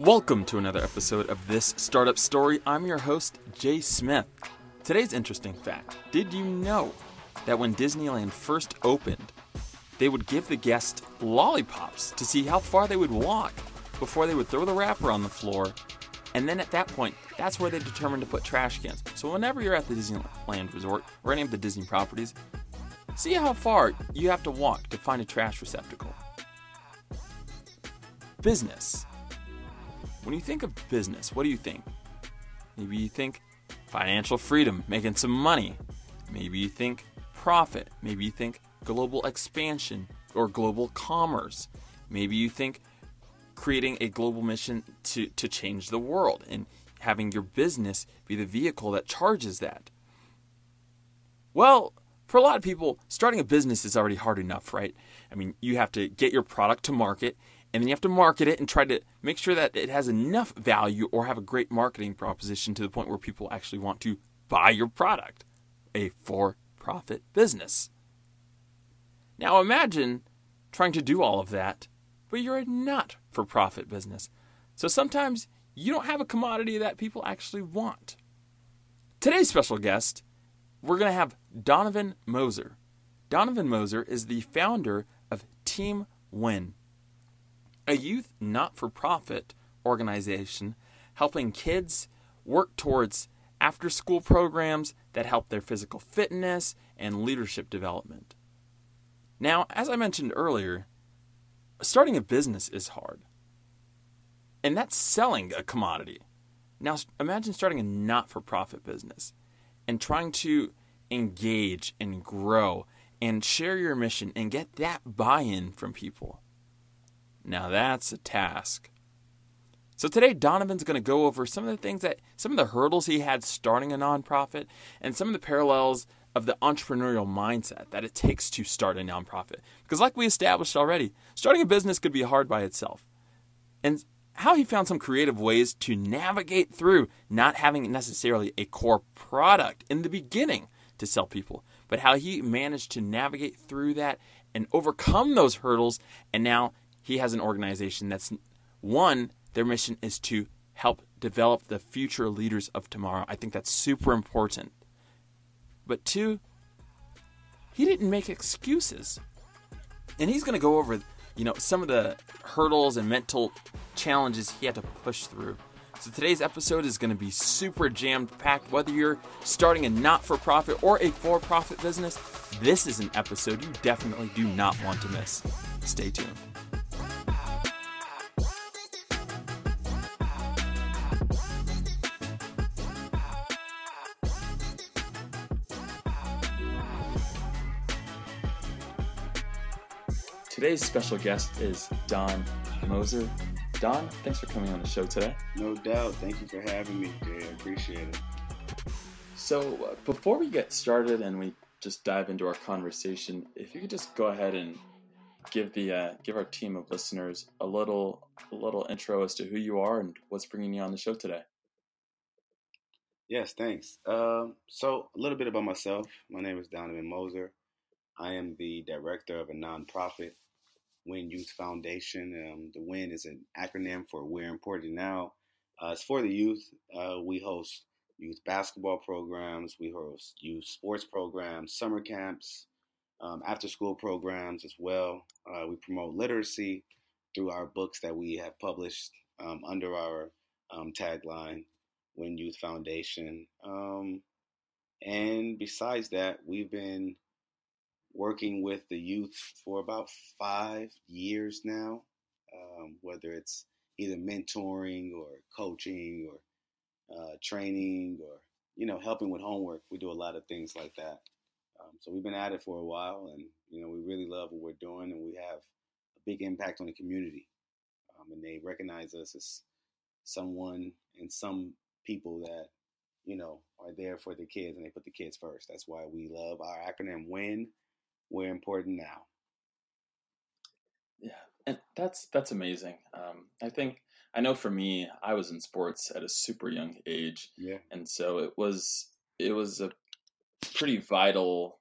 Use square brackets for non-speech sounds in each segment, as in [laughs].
Welcome to another episode of This Startup Story. I'm your host, Jay Smith. Today's interesting fact Did you know that when Disneyland first opened, they would give the guests lollipops to see how far they would walk before they would throw the wrapper on the floor? And then at that point, that's where they determined to put trash cans. So whenever you're at the Disneyland Resort or any of the Disney properties, see how far you have to walk to find a trash receptacle. Business. When you think of business, what do you think? Maybe you think financial freedom, making some money. Maybe you think profit. Maybe you think global expansion or global commerce. Maybe you think creating a global mission to, to change the world and having your business be the vehicle that charges that. Well, for a lot of people, starting a business is already hard enough, right? I mean, you have to get your product to market and then you have to market it and try to make sure that it has enough value or have a great marketing proposition to the point where people actually want to buy your product. A for profit business. Now imagine trying to do all of that, but you're a not for profit business. So sometimes you don't have a commodity that people actually want. Today's special guest, we're going to have Donovan Moser. Donovan Moser is the founder of Team Win a youth not for profit organization helping kids work towards after school programs that help their physical fitness and leadership development. Now, as I mentioned earlier, starting a business is hard. And that's selling a commodity. Now, imagine starting a not for profit business and trying to engage and grow and share your mission and get that buy in from people. Now that's a task. So today, Donovan's going to go over some of the things that, some of the hurdles he had starting a nonprofit, and some of the parallels of the entrepreneurial mindset that it takes to start a nonprofit. Because, like we established already, starting a business could be hard by itself. And how he found some creative ways to navigate through not having necessarily a core product in the beginning to sell people, but how he managed to navigate through that and overcome those hurdles. And now he has an organization that's one, their mission is to help develop the future leaders of tomorrow. I think that's super important. But two, he didn't make excuses. And he's going to go over, you know, some of the hurdles and mental challenges he had to push through. So today's episode is going to be super jammed packed. Whether you're starting a not for profit or a for profit business, this is an episode you definitely do not want to miss. Stay tuned. Today's special guest is Don Moser. Don, thanks for coming on the show today. No doubt. Thank you for having me, Jay. I appreciate it. So, uh, before we get started and we just dive into our conversation, if you could just go ahead and give the uh, give our team of listeners a little a little intro as to who you are and what's bringing you on the show today. Yes, thanks. Uh, so, a little bit about myself. My name is Donovan Moser. I am the director of a nonprofit WIN Youth Foundation. Um, the WIN is an acronym for We're Important Now. Uh, it's for the youth. Uh, we host youth basketball programs, we host youth sports programs, summer camps, um, after school programs as well. Uh, we promote literacy through our books that we have published um, under our um, tagline, WIN Youth Foundation. Um, and besides that, we've been working with the youth for about five years now, um, whether it's either mentoring or coaching or uh, training or you know helping with homework. We do a lot of things like that. Um, so we've been at it for a while, and you know we really love what we're doing, and we have a big impact on the community. Um, and they recognize us as someone and some people that you know are there for the kids, and they put the kids first. That's why we love our acronym WIN we're important now. Yeah, and that's that's amazing. Um, I think I know for me, I was in sports at a super young age. Yeah, and so it was it was a pretty vital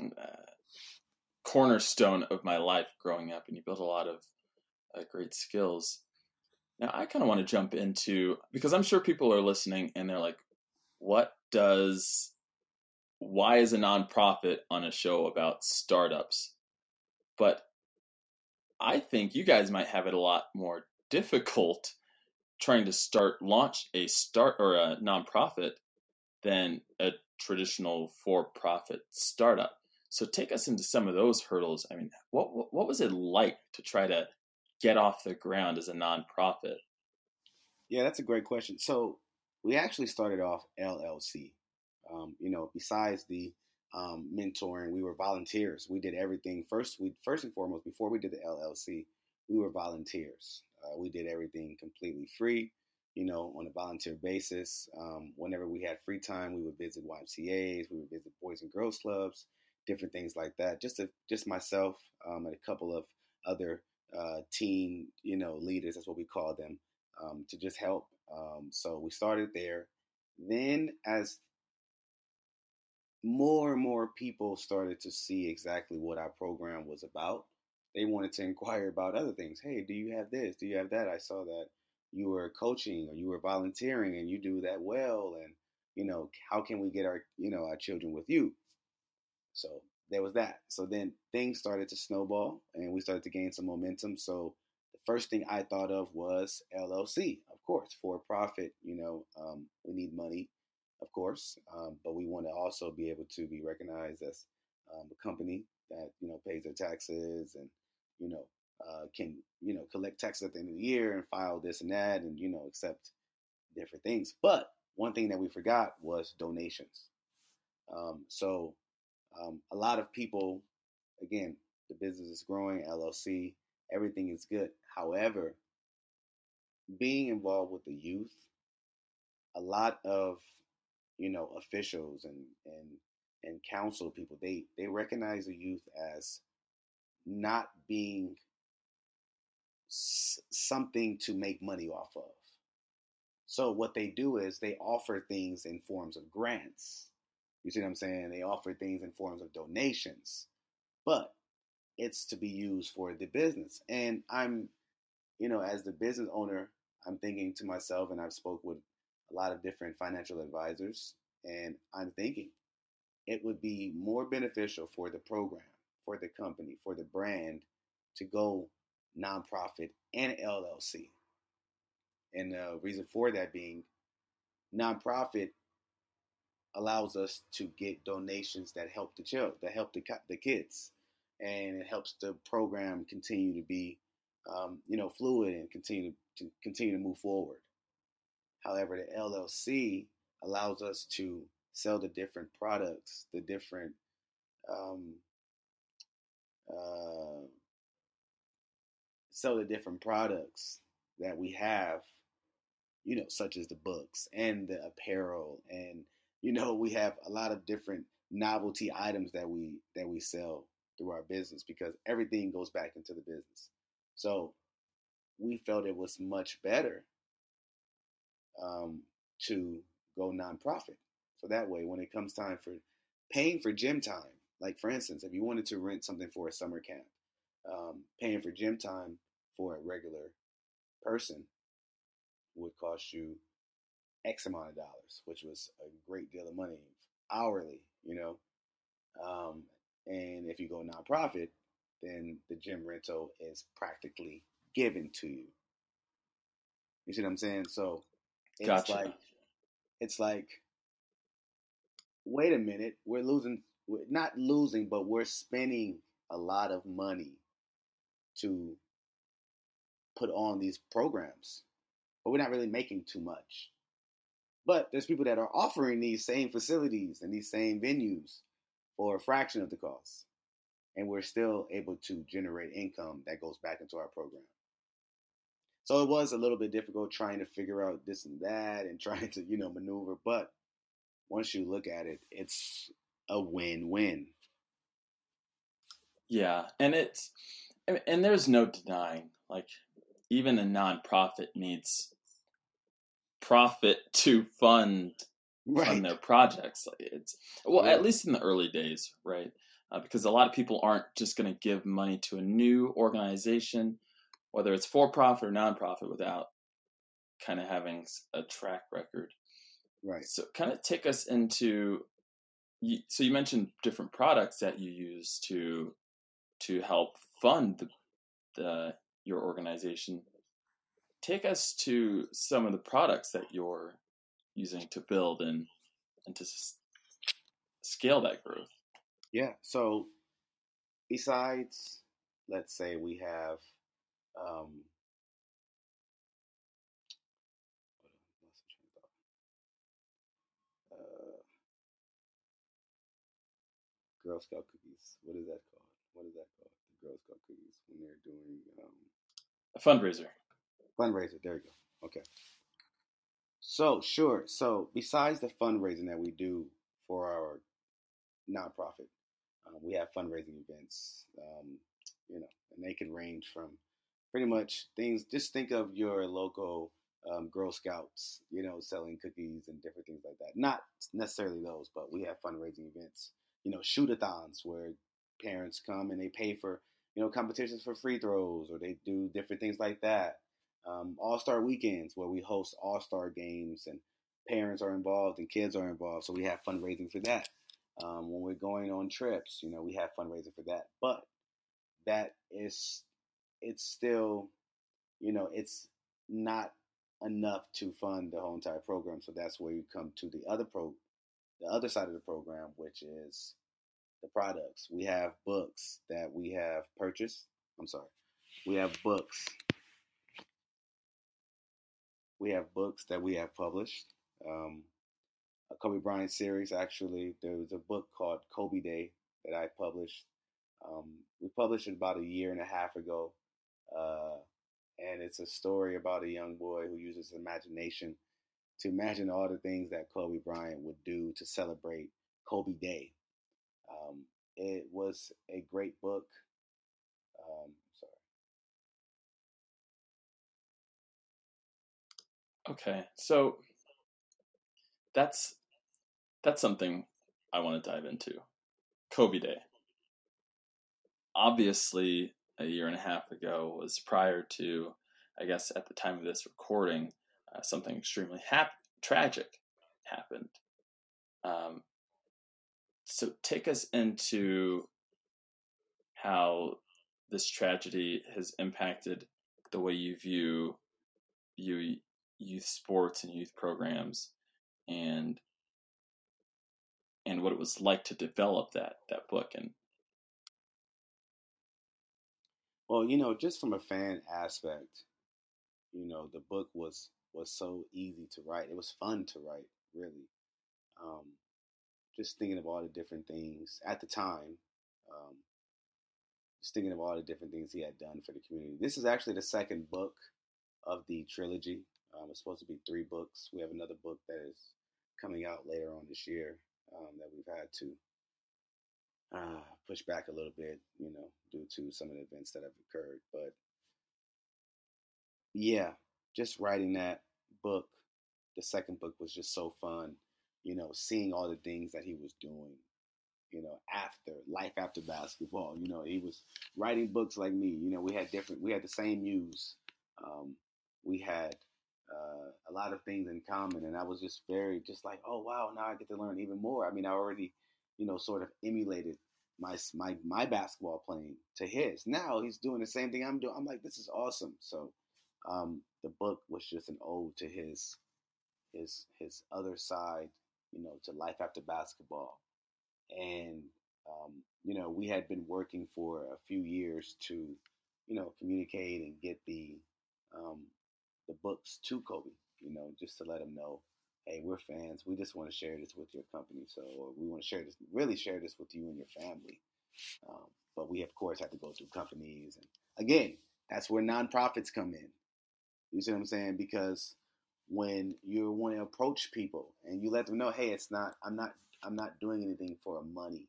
uh, cornerstone of my life growing up, and you built a lot of uh, great skills. Now, I kind of want to jump into because I'm sure people are listening and they're like, what does, why is a nonprofit on a show about startups? But I think you guys might have it a lot more difficult trying to start, launch a start or a nonprofit than a traditional for profit startup. So take us into some of those hurdles. I mean, what, what was it like to try to get off the ground as a nonprofit? Yeah, that's a great question. So we actually started off LLC. Um, you know, besides the um, mentoring, we were volunteers. We did everything first. We first and foremost, before we did the LLC, we were volunteers. Uh, we did everything completely free. You know, on a volunteer basis. Um, whenever we had free time, we would visit YMCA's. We would visit Boys and Girls Clubs, different things like that. Just just myself um, and a couple of other uh, teen, you know, leaders. That's what we call them um, to just help. Um, so we started there. Then, as more and more people started to see exactly what our program was about, they wanted to inquire about other things. Hey, do you have this? Do you have that? I saw that you were coaching or you were volunteering and you do that well. And, you know, how can we get our, you know, our children with you? So there was that. So then things started to snowball and we started to gain some momentum. So the first thing I thought of was LLC, of course, for profit. You know, um, we need money, of course, um, but we want to also be able to be recognized as um, a company that you know pays their taxes and you know uh, can you know collect taxes at the end of the year and file this and that and you know accept different things. But one thing that we forgot was donations. Um, so um, a lot of people, again, the business is growing, LLC everything is good. However, being involved with the youth, a lot of you know officials and and and council people they they recognize the youth as not being s- something to make money off of. So what they do is they offer things in forms of grants. You see what I'm saying? They offer things in forms of donations. But it's to be used for the business. And I'm, you know, as the business owner, I'm thinking to myself, and I've spoke with a lot of different financial advisors, and I'm thinking it would be more beneficial for the program, for the company, for the brand to go nonprofit and LLC. And the reason for that being nonprofit allows us to get donations that help the child, that help the, the kids and it helps the program continue to be, um, you know, fluid and continue to, to continue to move forward. However, the LLC allows us to sell the different products, the different um, uh, sell the different products that we have, you know, such as the books and the apparel, and you know, we have a lot of different novelty items that we that we sell through our business because everything goes back into the business. So we felt it was much better um, to go nonprofit. So that way, when it comes time for paying for gym time, like for instance, if you wanted to rent something for a summer camp, um, paying for gym time for a regular person would cost you X amount of dollars, which was a great deal of money hourly, you know. Um, and if you go nonprofit, then the gym rental is practically given to you. You see what I'm saying? So it's gotcha. like it's like wait a minute, we're losing we're not losing, but we're spending a lot of money to put on these programs. But we're not really making too much. But there's people that are offering these same facilities and these same venues for a fraction of the cost. And we're still able to generate income that goes back into our program. So it was a little bit difficult trying to figure out this and that and [laughs] trying to, you know, maneuver. But once you look at it, it's a win win. Yeah. And it's, and there's no denying, like, even a nonprofit needs profit [laughs] to fund right. on their projects. It's well, yeah. at least in the early days, right? Uh, because a lot of people aren't just going to give money to a new organization, whether it's for profit or nonprofit, without kind of having a track record. Right. So, kind of take us into. So you mentioned different products that you use to to help fund the, the your organization. Take us to some of the products that you're using to build and and to s- scale that growth. Yeah. So besides, let's say we have um, uh, Girl Scout cookies. What is that called? What is that called? The Girl Scout cookies when they're doing um, a fundraiser. Fundraiser. There you go. Okay. So sure. So besides the fundraising that we do for our nonprofit, um, we have fundraising events. Um, you know, and they can range from pretty much things. Just think of your local um, Girl Scouts, you know, selling cookies and different things like that. Not necessarily those, but we have fundraising events. You know, shootathons where parents come and they pay for you know competitions for free throws, or they do different things like that. Um, all Star weekends where we host All Star games and parents are involved and kids are involved, so we have fundraising for that. Um, when we're going on trips, you know, we have fundraising for that. But that is, it's still, you know, it's not enough to fund the whole entire program. So that's where you come to the other pro, the other side of the program, which is the products. We have books that we have purchased. I'm sorry, we have books. We have books that we have published. Um, a Kobe Bryant series. Actually, there was a book called Kobe Day that I published. Um, we published it about a year and a half ago, uh, and it's a story about a young boy who uses his imagination to imagine all the things that Kobe Bryant would do to celebrate Kobe Day. Um, it was a great book. Um, sorry. Okay, so that's that's something I want to dive into. Kobe Day. Obviously, a year and a half ago was prior to, I guess, at the time of this recording, uh, something extremely hap- tragic happened. Um, so take us into how this tragedy has impacted the way you view view youth sports and youth programs and and what it was like to develop that that book and well you know just from a fan aspect you know the book was was so easy to write. It was fun to write really. Um, just thinking of all the different things at the time um, just thinking of all the different things he had done for the community. This is actually the second book of the trilogy. Um, it's supposed to be three books. We have another book that is coming out later on this year um, that we've had to uh, push back a little bit, you know, due to some of the events that have occurred. But yeah, just writing that book, the second book was just so fun, you know, seeing all the things that he was doing, you know, after life after basketball. You know, he was writing books like me. You know, we had different, we had the same muse. Um, we had uh, a lot of things in common, and I was just very just like, oh wow, now I get to learn even more. I mean, I already, you know, sort of emulated my my my basketball playing to his. Now he's doing the same thing I'm doing. I'm like, this is awesome. So um, the book was just an ode to his his his other side, you know, to life after basketball, and um, you know, we had been working for a few years to, you know, communicate and get the um, the books to Kobe, you know, just to let him know, hey, we're fans. We just want to share this with your company. So we want to share this, really share this with you and your family. Um, but we, of course, have to go through companies. And again, that's where nonprofits come in. You see what I'm saying? Because when you want to approach people and you let them know, hey, it's not, I'm not, I'm not doing anything for money.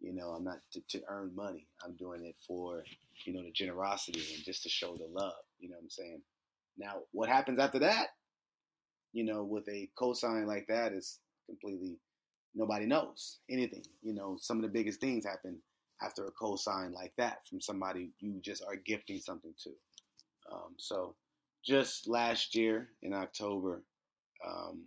You know, I'm not to, to earn money. I'm doing it for, you know, the generosity and just to show the love. You know what I'm saying? Now, what happens after that? You know, with a cosign like that is completely nobody knows anything. You know, some of the biggest things happen after a cosign like that from somebody you just are gifting something to. Um, so, just last year in October, um,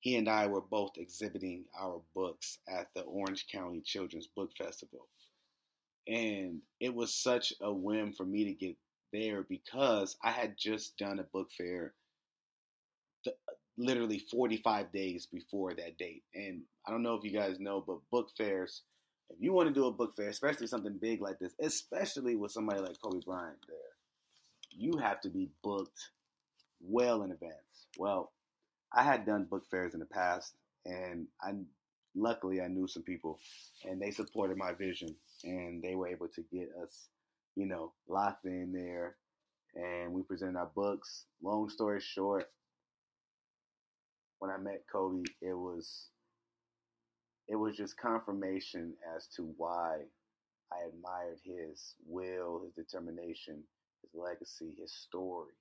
he and I were both exhibiting our books at the Orange County Children's Book Festival. And it was such a whim for me to get there because I had just done a book fair th- literally 45 days before that date. And I don't know if you guys know, but book fairs, if you want to do a book fair, especially something big like this, especially with somebody like Kobe Bryant there, you have to be booked well in advance. Well, I had done book fairs in the past, and I luckily I knew some people, and they supported my vision, and they were able to get us, you know, locked in there, and we presented our books. Long story short, when I met Kobe, it was it was just confirmation as to why I admired his will, his determination, his legacy, his story.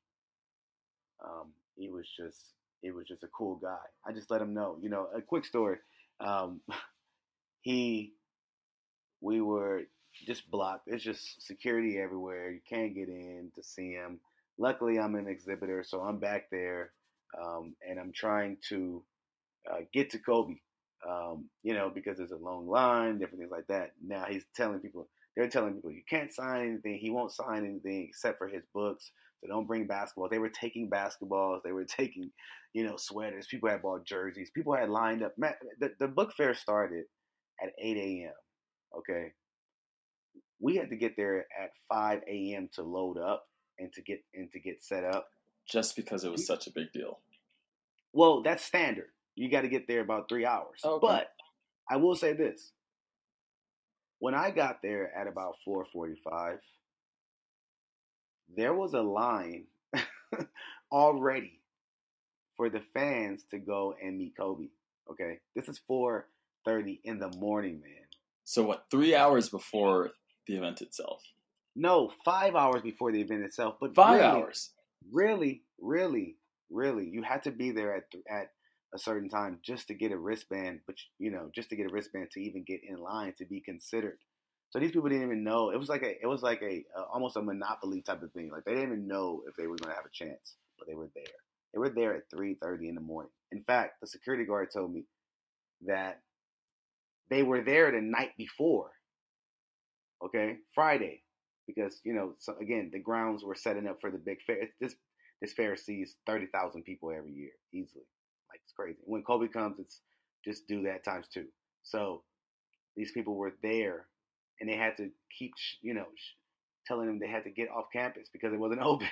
Um, he was just he was just a cool guy. I just let him know. You know, a quick story. Um, [laughs] he we were just blocked. It's just security everywhere. You can't get in to see him. Luckily, I'm an exhibitor, so I'm back there, um, and I'm trying to uh, get to Kobe. Um, you know, because there's a long line, different things like that. Now he's telling people, they're telling people you can't sign anything. He won't sign anything except for his books. So don't bring basketballs. They were taking basketballs. They were [laughs] taking, you know, sweaters. People had bought jerseys. People had lined up. the, the book fair started at 8 a.m. Okay. We had to get there at 5 a.m. to load up and to get and to get set up. Just because it was such a big deal. Well, that's standard you got to get there about three hours. Okay. But I will say this: when I got there at about four forty-five, there was a line [laughs] already for the fans to go and meet Kobe. Okay, this is four thirty in the morning, man. So what? Three hours before the event itself? No, five hours before the event itself. But five really, hours. Really, really, really, you had to be there at at a certain time just to get a wristband, but you know, just to get a wristband to even get in line to be considered. So these people didn't even know. It was like a, it was like a, a almost a monopoly type of thing. Like they didn't even know if they were going to have a chance, but they were there. They were there at three thirty in the morning. In fact, the security guard told me that they were there the night before. Okay, Friday, because you know, so again, the grounds were setting up for the big fair. This this fair sees thirty thousand people every year easily. Like it's crazy. When Kobe comes, it's just do that times two. So these people were there, and they had to keep, you know, telling them they had to get off campus because it wasn't [laughs] open.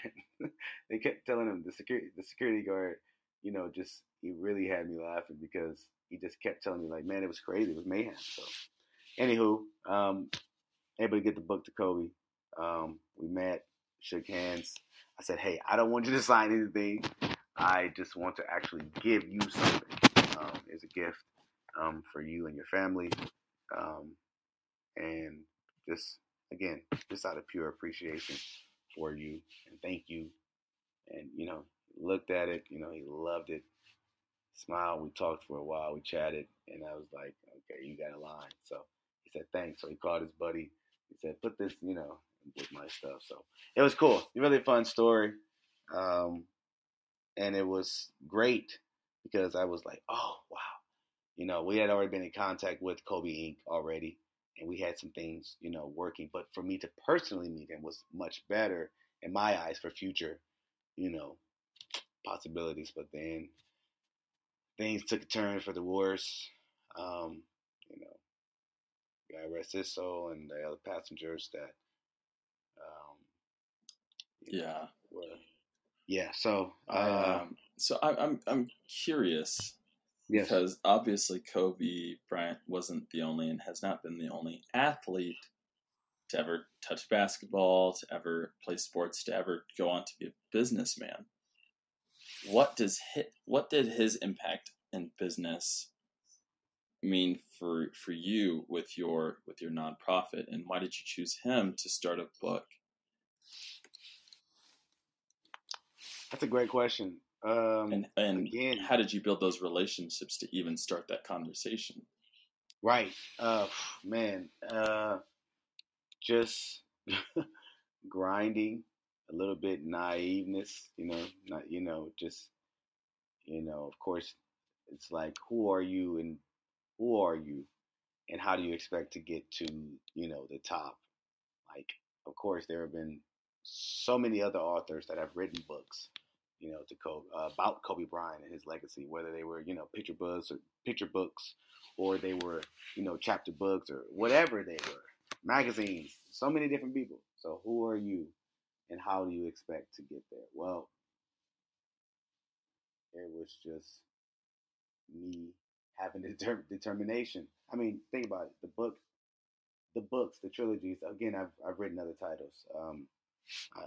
they kept telling them the security, the security guard, you know, just he really had me laughing because he just kept telling me like, man, it was crazy, it was mayhem. So, anywho, um, able to get the book to Kobe. Um, we met, shook hands. I said, hey, I don't want you to [laughs] sign anything. I just want to actually give you something um, as a gift um, for you and your family. Um, and just, again, just out of pure appreciation for you and thank you. And, you know, looked at it, you know, he loved it, smiled. We talked for a while, we chatted, and I was like, okay, you got a line. So he said, thanks. So he called his buddy. He said, put this, you know, with my stuff. So it was cool. Really fun story. Um, and it was great because I was like, oh wow, you know, we had already been in contact with Kobe Inc. already, and we had some things, you know, working. But for me to personally meet him was much better in my eyes for future, you know, possibilities. But then things took a turn for the worse. Um, you know, God rest his soul and the other passengers that, yeah, know, yeah. So, uh, um, so I, I'm I'm curious yes. because obviously Kobe Bryant wasn't the only and has not been the only athlete to ever touch basketball, to ever play sports, to ever go on to be a businessman. What does hit, what did his impact in business mean for for you with your with your nonprofit and why did you choose him to start a book That's a great question. Um, and and again, how did you build those relationships to even start that conversation? Right, uh, man. Uh, just [laughs] grinding, a little bit naiveness, you know, not you know, just you know, of course, it's like who are you and who are you and how do you expect to get to you know the top? Like, of course, there have been so many other authors that have written books, you know, to Kobe, uh, about Kobe Bryant and his legacy, whether they were you know picture books or picture books, or they were you know chapter books or whatever they were, magazines. So many different people. So who are you, and how do you expect to get there? Well, it was just me having [laughs] deter- determination. I mean, think about it. The book, the books, the trilogies. Again, I've I've written other titles. Um,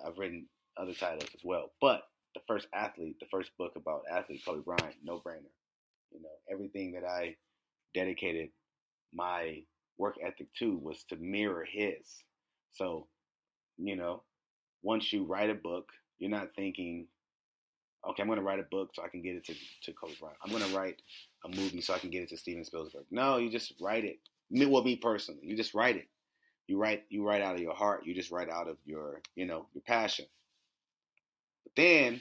I've written other titles as well. But the first athlete, the first book about athlete Kobe Bryant, no brainer. You know, everything that I dedicated my work ethic to was to mirror his. So, you know, once you write a book, you're not thinking, okay, I'm going to write a book so I can get it to, to Kobe Bryant. I'm going to write a movie so I can get it to Steven Spielberg. No, you just write it. Me, well, me personally, you just write it. You write, you write out of your heart. You just write out of your, you know, your passion. Then,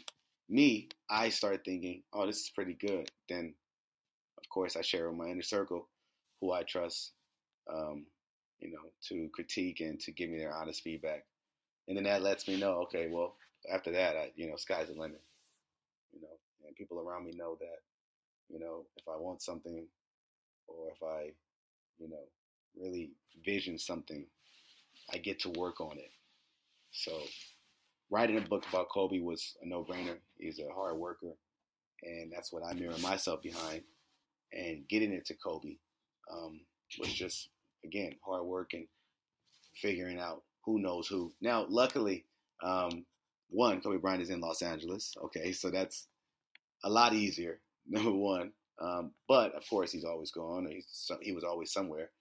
me, I start thinking, oh, this is pretty good. Then, of course, I share with my inner circle, who I trust, um, you know, to critique and to give me their honest feedback. And then that lets me know, okay, well, after that, I, you know, sky's the limit you know, and people around me know that, you know, if I want something or if I, you know, really vision something, I get to work on it. So writing a book about Kobe was a no-brainer. He's a hard worker, and that's what I mirror myself behind. And getting it to Kobe um, was just again hard work and figuring out who knows who. Now, luckily, um, one, Kobe Bryant is in Los Angeles. Okay, so that's a lot easier. [laughs] Number one, um, but of course he's always gone. He was always somewhere.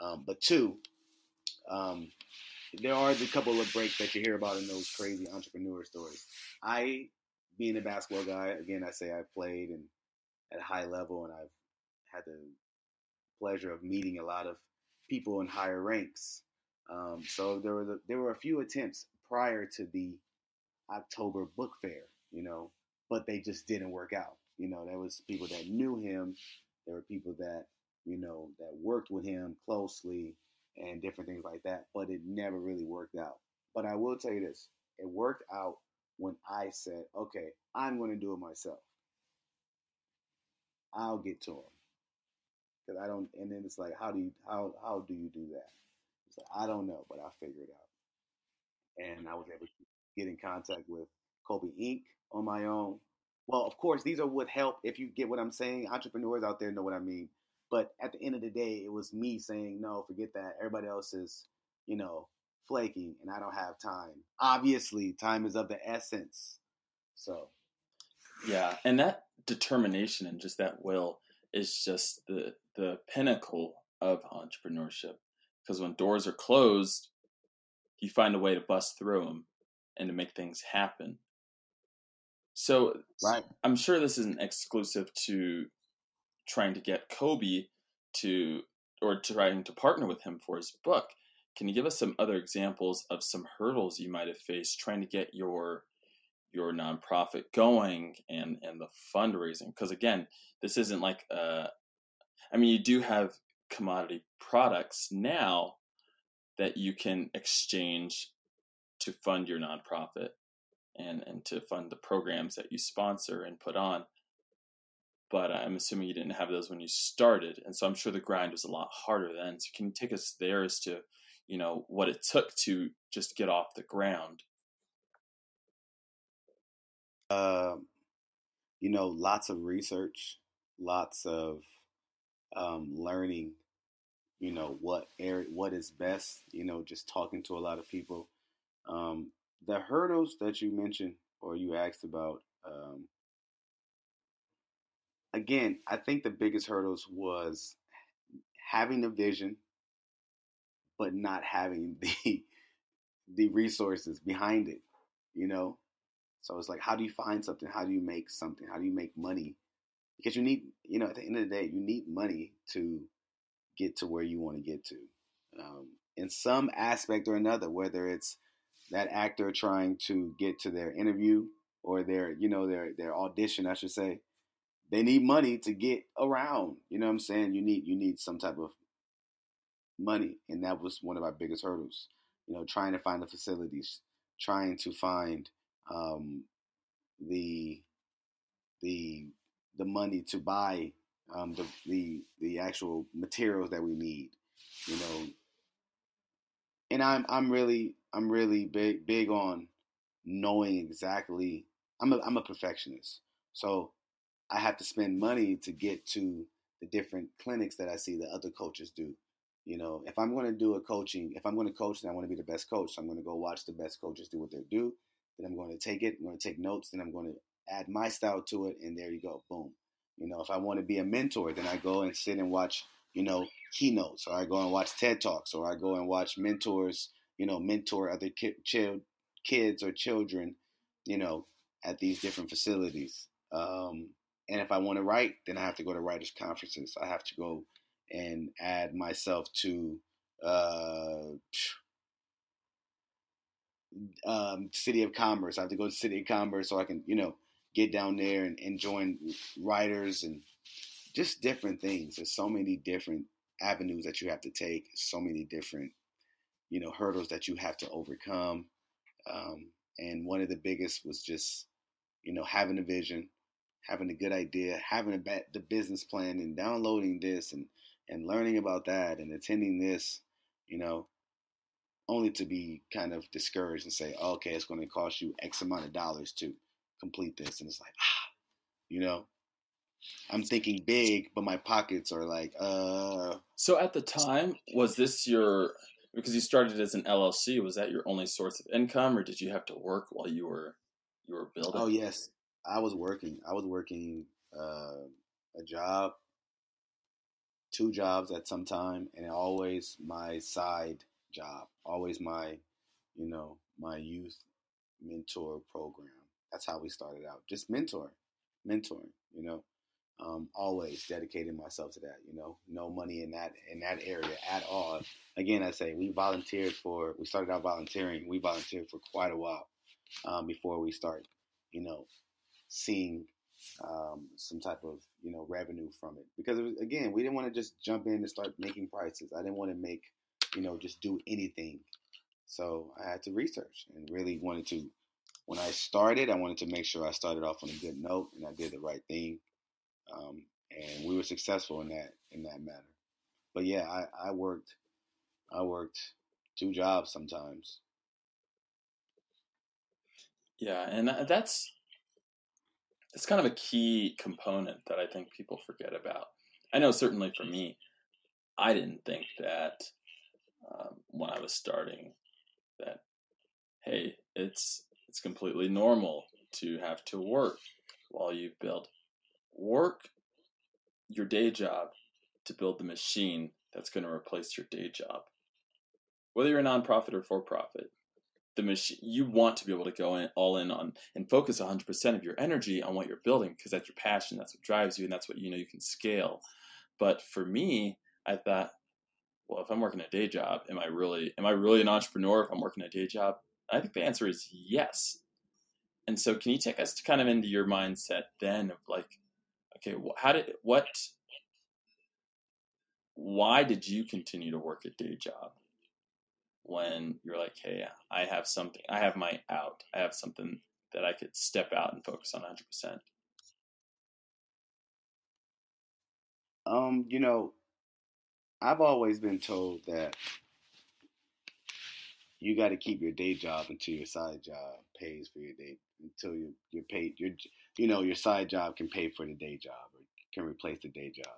Um, but two, um, there are the couple of breaks that you hear about in those crazy entrepreneur stories. I, being a basketball guy, again, I say I played and at a high level, and I've had the pleasure of meeting a lot of people in higher ranks. Um, so there were the, there were a few attempts prior to the October book fair, you know, but they just didn't work out. You know, there was people that knew him, there were people that you know that worked with him closely and different things like that, but it never really worked out. But I will tell you this: it worked out when I said, "Okay, I'm going to do it myself. I'll get to him." Because I don't, and then it's like, how do you how how do you do that? It's like I don't know, but I figured it out, and I was able to get in contact with Kobe Inc. on my own. Well, of course, these are would help if you get what I'm saying. Entrepreneurs out there know what I mean. But at the end of the day, it was me saying, no, forget that. Everybody else is, you know, flaking and I don't have time. Obviously, time is of the essence. So, yeah, and that determination and just that will is just the the pinnacle of entrepreneurship because when doors are closed, you find a way to bust through them and to make things happen. So right. I'm sure this isn't exclusive to trying to get Kobe to or trying to partner with him for his book. Can you give us some other examples of some hurdles you might have faced trying to get your your nonprofit going and and the fundraising? Because again, this isn't like uh, I mean, you do have commodity products now that you can exchange to fund your nonprofit and and to fund the programs that you sponsor and put on but i'm assuming you didn't have those when you started and so i'm sure the grind was a lot harder then. So can you take us there as to you know what it took to just get off the ground? Uh, you know lots of research lots of um, learning you know what area what is best you know just talking to a lot of people. Um, the hurdles that you mentioned or you asked about, um, again, I think the biggest hurdles was having the vision, but not having [laughs] the the resources behind it. You know, so it's like, how do you find something? How do you make something? How do you make money? Because you need, you know, at the end of the day, you need money to get to where you want to get to. Um, in some aspect or another, whether it's that actor trying to get to their interview or their you know their their audition I should say they need money to get around you know what I'm saying you need you need some type of money and that was one of our biggest hurdles you know trying to find the facilities trying to find um, the the the money to buy um, the, the the actual materials that we need you know and I'm I'm really I'm really big big on knowing exactly. I'm a I'm a perfectionist, so I have to spend money to get to the different clinics that I see that other coaches do. You know, if I'm going to do a coaching, if I'm going to coach, then I want to be the best coach. So I'm going to go watch the best coaches do what they do. Then I'm going to take it. I'm going to take notes. Then I'm going to add my style to it, and there you go, boom. You know, if I want to be a mentor, then I go and sit and watch you know, keynotes, or I go and watch TED Talks, or I go and watch mentors, you know, mentor other ki- ch- kids or children, you know, at these different facilities. Um, and if I want to write, then I have to go to writers' conferences. I have to go and add myself to uh, um, City of Commerce. I have to go to City of Commerce so I can, you know, get down there and, and join writers and just different things. There's so many different avenues that you have to take, so many different, you know, hurdles that you have to overcome. Um, and one of the biggest was just, you know, having a vision, having a good idea, having a the business plan, and downloading this and and learning about that and attending this, you know, only to be kind of discouraged and say, oh, okay, it's going to cost you X amount of dollars to complete this, and it's like, ah, you know, I'm thinking big, but my pockets are like, uh. So at the time, was this your because you started as an LLC? Was that your only source of income, or did you have to work while you were you were building? Oh yes, I was working. I was working uh, a job, two jobs at some time, and always my side job, always my, you know, my youth mentor program. That's how we started out, just mentor, mentoring. You know, um, always dedicating myself to that. You know, no money in that in that area at all. Again, I say we volunteered for. We started out volunteering. We volunteered for quite a while um, before we start. You know, seeing um, some type of you know revenue from it because it was, again we didn't want to just jump in and start making prices. I didn't want to make you know just do anything. So I had to research and really wanted to. When I started, I wanted to make sure I started off on a good note and I did the right thing um, and we were successful in that in that matter. But yeah, I, I worked I worked two jobs sometimes. Yeah, and that's that's kind of a key component that I think people forget about. I know certainly for me, I didn't think that um, when I was starting that hey, it's it's completely normal to have to work while you build work your day job to build the machine that's going to replace your day job. Whether you're a nonprofit or for profit, the machine you want to be able to go in all in on and focus 100% of your energy on what you're building because that's your passion, that's what drives you, and that's what you know you can scale. But for me, I thought, well, if I'm working a day job, am I really am I really an entrepreneur if I'm working a day job? I think the answer is yes. And so, can you take us to kind of into your mindset then of like, okay, how did what? Why did you continue to work a day job when you're like, hey, I have something, I have my out, I have something that I could step out and focus on 100 percent. Um, you know, I've always been told that you got to keep your day job until your side job pays for your day until you you're paid your you know your side job can pay for the day job or can replace the day job.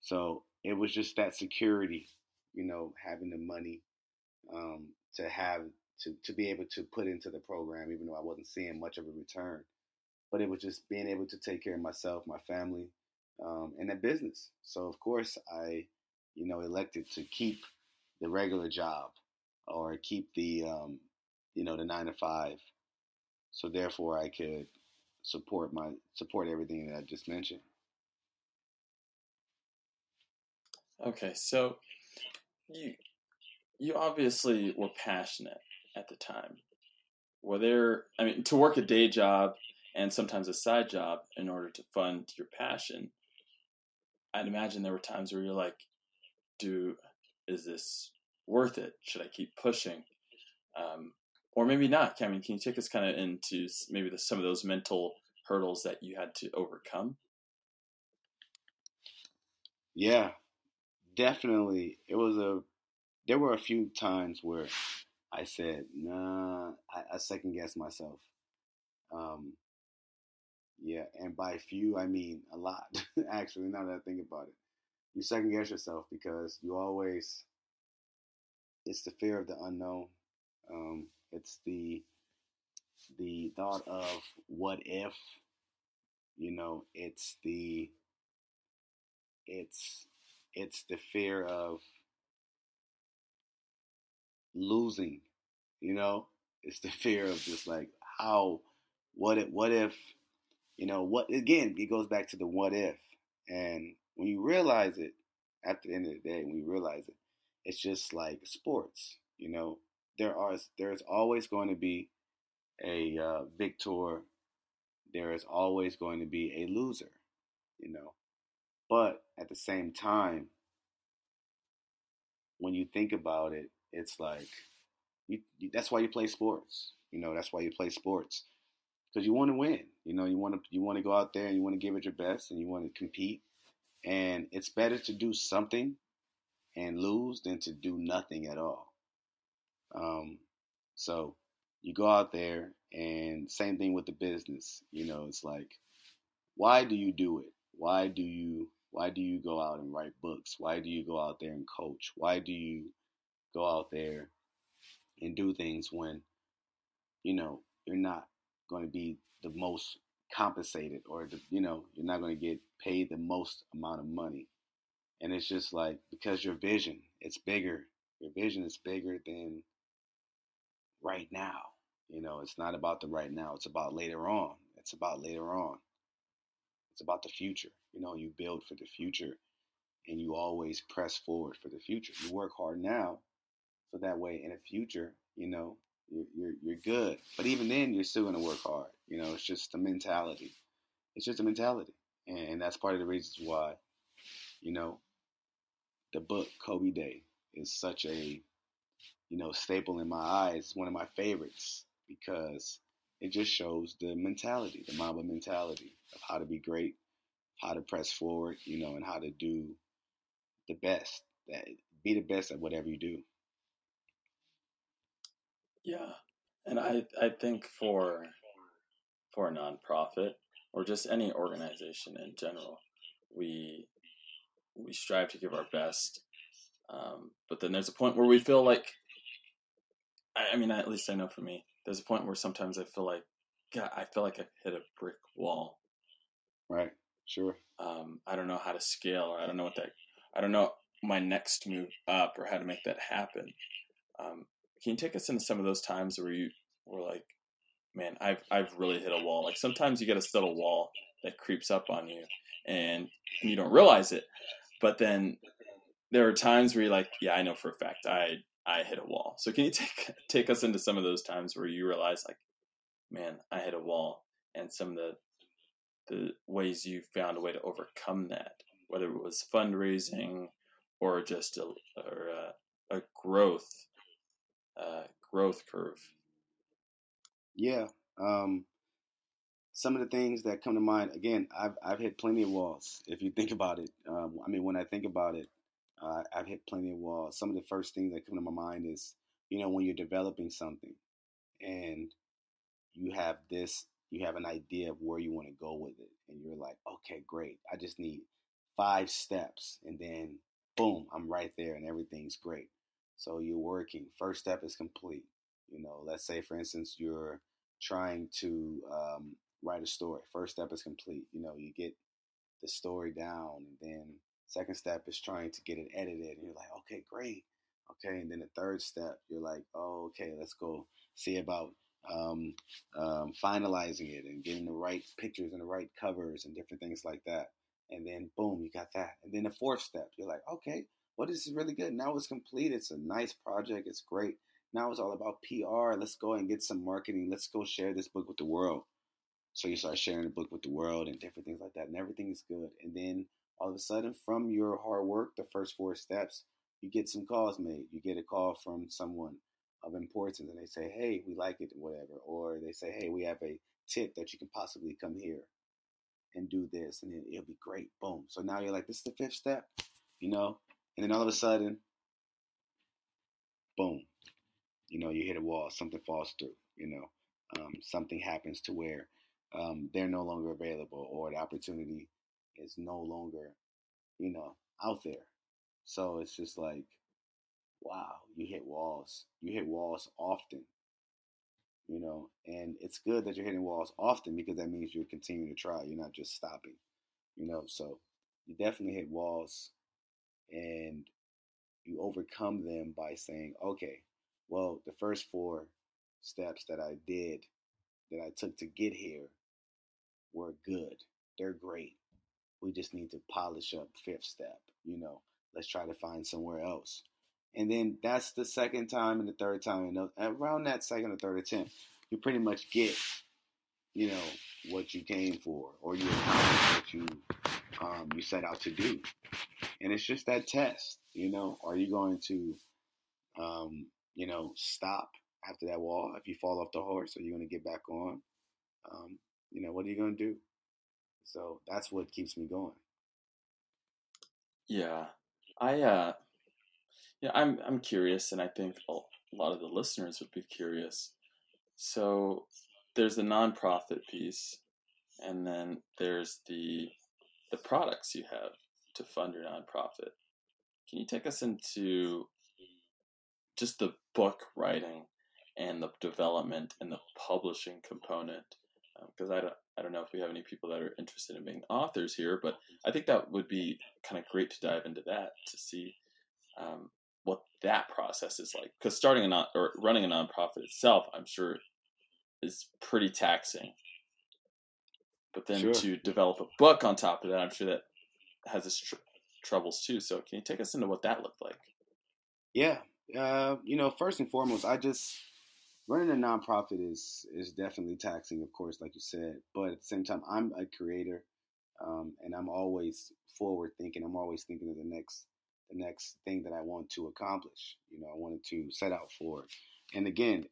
So it was just that security, you know, having the money um, to have to to be able to put into the program, even though I wasn't seeing much of a return. But it was just being able to take care of myself, my family, um, and a business. So of course I, you know, elected to keep the regular job or keep the um, you know the nine to five. So therefore, I could support my support everything that I just mentioned. Okay, so you you obviously were passionate at the time. Were there, I mean, to work a day job and sometimes a side job in order to fund your passion, I'd imagine there were times where you're like, do, is this worth it? Should I keep pushing? Um, or maybe not. I mean, can you take us kind of into maybe the, some of those mental hurdles that you had to overcome? Yeah, definitely. It was a. There were a few times where I said, "Nah," I, I second guessed myself. Um, yeah, and by few I mean a lot. [laughs] Actually, now that I think about it, you second guess yourself because you always. It's the fear of the unknown. Um, it's the the thought of what if. You know, it's the it's it's the fear of losing, you know? It's the [laughs] fear of just like how what if what if you know what again it goes back to the what if. And when you realize it at the end of the day when you realize it it's just like sports you know? There are there's always going to be a uh, victor. There is always going to be a loser you know? But at the same time, when you think about it, it's like you, that's why you play sports. You know, that's why you play sports because you want to win. You know, you want to you want to go out there and you want to give it your best and you want to compete. And it's better to do something and lose than to do nothing at all. Um, so you go out there and same thing with the business. You know, it's like, why do you do it? Why do you why do you go out and write books? Why do you go out there and coach? Why do you go out there and do things when, you know, you're not going to be the most compensated or, the, you know, you're not going to get paid the most amount of money? And it's just like, because your vision, it's bigger. Your vision is bigger than right now. You know, it's not about the right now. It's about later on. It's about later on. It's about the future. You know, you build for the future and you always press forward for the future. You work hard now so that way in the future, you know, you're, you're, you're good. But even then, you're still going to work hard. You know, it's just the mentality. It's just a mentality. And that's part of the reasons why, you know, the book Kobe Day is such a, you know, staple in my eyes. One of my favorites because it just shows the mentality, the Mamba mentality of how to be great, how to press forward, you know, and how to do the best. That be the best at whatever you do. Yeah, and I I think for for a nonprofit or just any organization in general, we we strive to give our best, um, but then there's a point where we feel like, I, I mean, at least I know for me, there's a point where sometimes I feel like, God, I feel like I've hit a brick wall. Right. Sure. Um, I don't know how to scale, or I don't know what that. I don't know my next move up, or how to make that happen. Um, can you take us into some of those times where you were like, man, I've I've really hit a wall. Like sometimes you get a subtle wall that creeps up on you, and, you don't realize it. But then there are times where you're like, yeah, I know for a fact I I hit a wall. So can you [laughs] take take us into some of those times where you realize like, man, I hit a wall, and some of the the ways you found a way to overcome that, whether it was fundraising or just a or a, a growth uh, growth curve. Yeah. Um, some of the things that come to mind again, I've I've hit plenty of walls. If you think about it, um, I mean, when I think about it, uh, I've hit plenty of walls. Some of the first things that come to my mind is, you know, when you're developing something and you have this, you have an idea of where you want to go with it, and you're like, okay, great. I just need five steps, and then boom, I'm right there, and everything's great. So you're working. First step is complete. You know, let's say, for instance, you're trying to um, write a story. First step is complete. You know, you get the story down, and then Second step is trying to get it edited, and you're like, okay, great, okay. And then the third step, you're like, oh, okay, let's go see about um, um, finalizing it and getting the right pictures and the right covers and different things like that. And then boom, you got that. And then the fourth step, you're like, okay, this is really good. Now it's complete. It's a nice project. It's great. Now it's all about PR. Let's go and get some marketing. Let's go share this book with the world. So you start sharing the book with the world and different things like that, and everything is good. And then all of a sudden, from your hard work, the first four steps, you get some calls made. You get a call from someone of importance, and they say, "Hey, we like it, whatever," or they say, "Hey, we have a tip that you can possibly come here and do this, and it'll be great." Boom. So now you're like, "This is the fifth step," you know, and then all of a sudden, boom, you know, you hit a wall. Something falls through. You know, um, something happens to where um, they're no longer available, or the opportunity is no longer, you know, out there. So it's just like, wow, you hit walls. You hit walls often, you know, and it's good that you're hitting walls often because that means you're continuing to try. You're not just stopping, you know. So you definitely hit walls and you overcome them by saying, okay, well, the first four steps that I did, that I took to get here, were good. They're great. We just need to polish up fifth step, you know let's try to find somewhere else. And then that's the second time and the third time. And around that second or third attempt, you pretty much get, you know, what you came for or you what you um, you set out to do. And it's just that test, you know. Are you going to, um, you know, stop after that wall? If you fall off the horse, are you going to get back on? Um, you know, what are you going to do? So that's what keeps me going. Yeah, I uh yeah, I'm I'm curious and I think a lot of the listeners would be curious. So there's the nonprofit piece and then there's the the products you have to fund your nonprofit. Can you take us into just the book writing and the development and the publishing component? Because um, I don't, I don't know if we have any people that are interested in being authors here, but I think that would be kind of great to dive into that to see um, what that process is like. Because starting a non or running a nonprofit itself, I'm sure, is pretty taxing. But then sure. to develop a book on top of that, I'm sure that has its tr- troubles too. So can you take us into what that looked like? Yeah, uh, you know, first and foremost, I just running a nonprofit is is definitely taxing, of course, like you said. But at the same time, I'm a creator, um, and I'm always forward thinking. I'm always thinking of the next the next thing that I want to accomplish. You know, I wanted to set out for it. And again,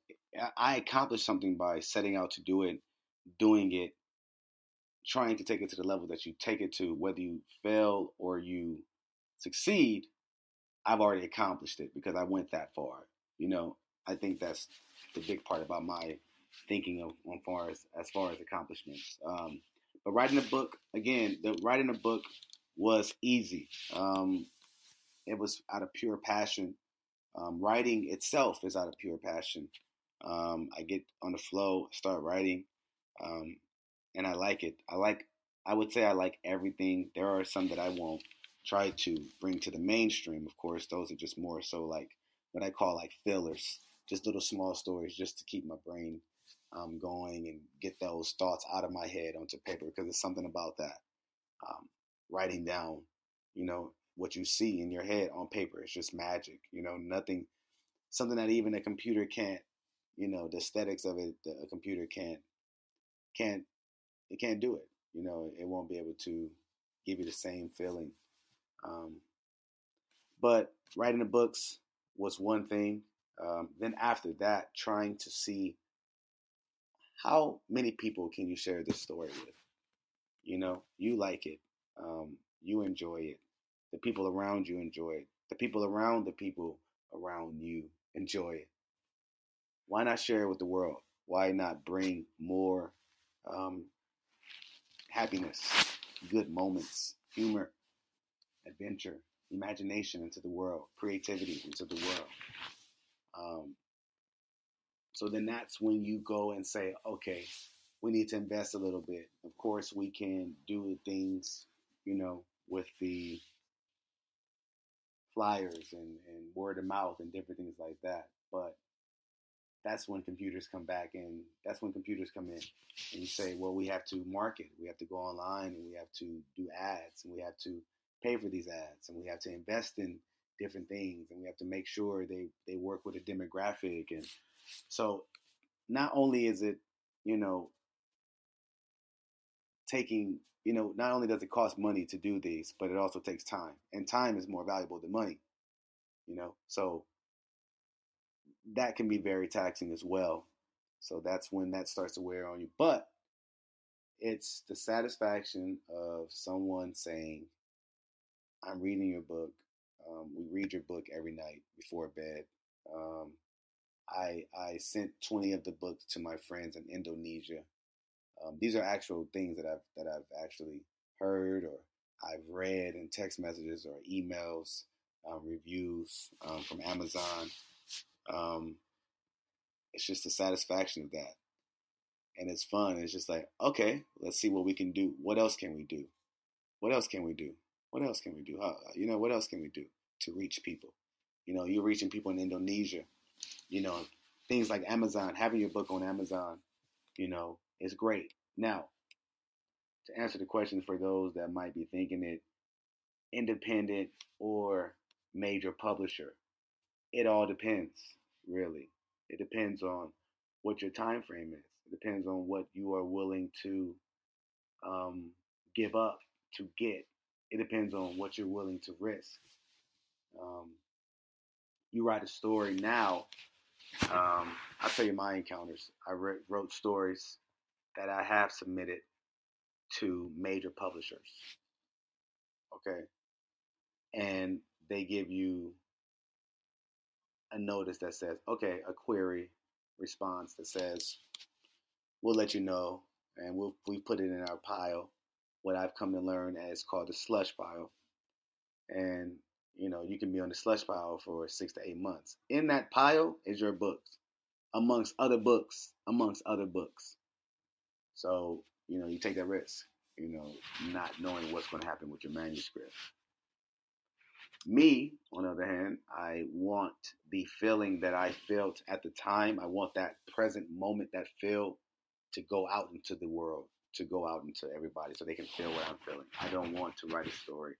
I accomplished something by setting out to do it, doing it, trying to take it to the level that you take it to. Whether you fail or you succeed, I've already accomplished it because I went that far. You know, I think that's the big part about my thinking of as far as as far as accomplishments. Um, but writing a book again, the writing a book was easy. Um, it was out of pure passion. Um, writing itself is out of pure passion. Um, I get on the flow, start writing, um, and I like it. I like. I would say I like everything. There are some that I won't try to bring to the mainstream. Of course, those are just more so like what I call like fillers just little small stories just to keep my brain um, going and get those thoughts out of my head onto paper because it's something about that. Um, writing down, you know, what you see in your head on paper. It's just magic, you know, nothing, something that even a computer can't, you know, the aesthetics of it, a computer can't, can't, it can't do it. You know, it won't be able to give you the same feeling. Um, but writing the books was one thing. Um, then after that, trying to see how many people can you share this story with. You know, you like it, um, you enjoy it, the people around you enjoy it, the people around the people around you enjoy it. Why not share it with the world? Why not bring more um, happiness, good moments, humor, adventure, imagination into the world, creativity into the world? Um, so then that's when you go and say, okay, we need to invest a little bit. Of course, we can do things, you know, with the flyers and, and word of mouth and different things like that. But that's when computers come back and that's when computers come in and you say, well, we have to market, we have to go online and we have to do ads and we have to pay for these ads and we have to invest in different things, and we have to make sure they they work with a demographic, and so not only is it you know taking you know not only does it cost money to do these, but it also takes time, and time is more valuable than money, you know. So that can be very taxing as well. So that's when that starts to wear on you, but it's the satisfaction of someone saying, "I'm reading your book. Um, we read your book every night before bed. Um, I I sent 20 of the books to my friends in Indonesia. Um, these are actual things that I've that I've actually heard or I've read in text messages or emails, um, reviews um, from Amazon. Um, it's just the satisfaction of that, and it's fun. It's just like, okay, let's see what we can do. What else can we do? What else can we do? What else can we do? How, you know, what else can we do to reach people? You know, you're reaching people in Indonesia. You know, things like Amazon, having your book on Amazon, you know, is great. Now, to answer the question for those that might be thinking it independent or major publisher, it all depends, really. It depends on what your time frame is. It depends on what you are willing to um, give up to get it depends on what you're willing to risk. Um, you write a story now. Um, I'll tell you my encounters. I re- wrote stories that I have submitted to major publishers. Okay. And they give you a notice that says, okay, a query response that says, we'll let you know and we'll we put it in our pile what I've come to learn as called the slush pile. And, you know, you can be on the slush pile for six to eight months. In that pile is your books, amongst other books, amongst other books. So, you know, you take that risk, you know, not knowing what's going to happen with your manuscript. Me, on the other hand, I want the feeling that I felt at the time. I want that present moment, that feel to go out into the world to go out into everybody so they can feel what I'm feeling. I don't want to write a story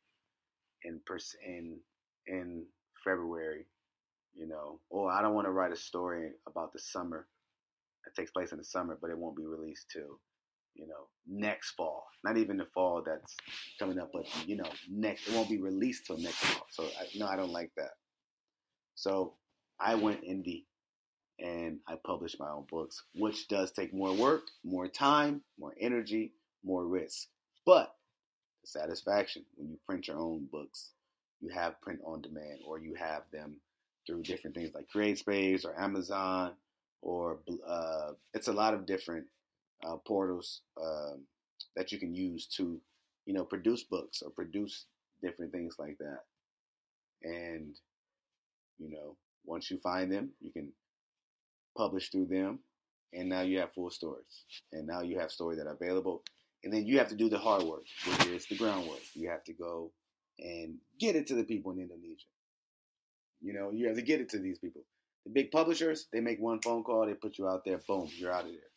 in in in February, you know, or I don't want to write a story about the summer that takes place in the summer, but it won't be released till you know next fall. Not even the fall that's coming up, but you know next it won't be released till next fall. So I, no, I don't like that. So I went indie and I published my own books, which does take more work, more time, more energy, more risk. But the satisfaction when you print your own books, you have print on demand, or you have them through different things like CreateSpace or Amazon, or uh, it's a lot of different uh, portals um, that you can use to, you know, produce books or produce different things like that. And you know, once you find them, you can publish through them, and now you have full stories, and now you have stories that are available, and then you have to do the hard work, which is the groundwork. You have to go and get it to the people in Indonesia. You know, you have to get it to these people. The big publishers, they make one phone call, they put you out there, boom, you're out of there.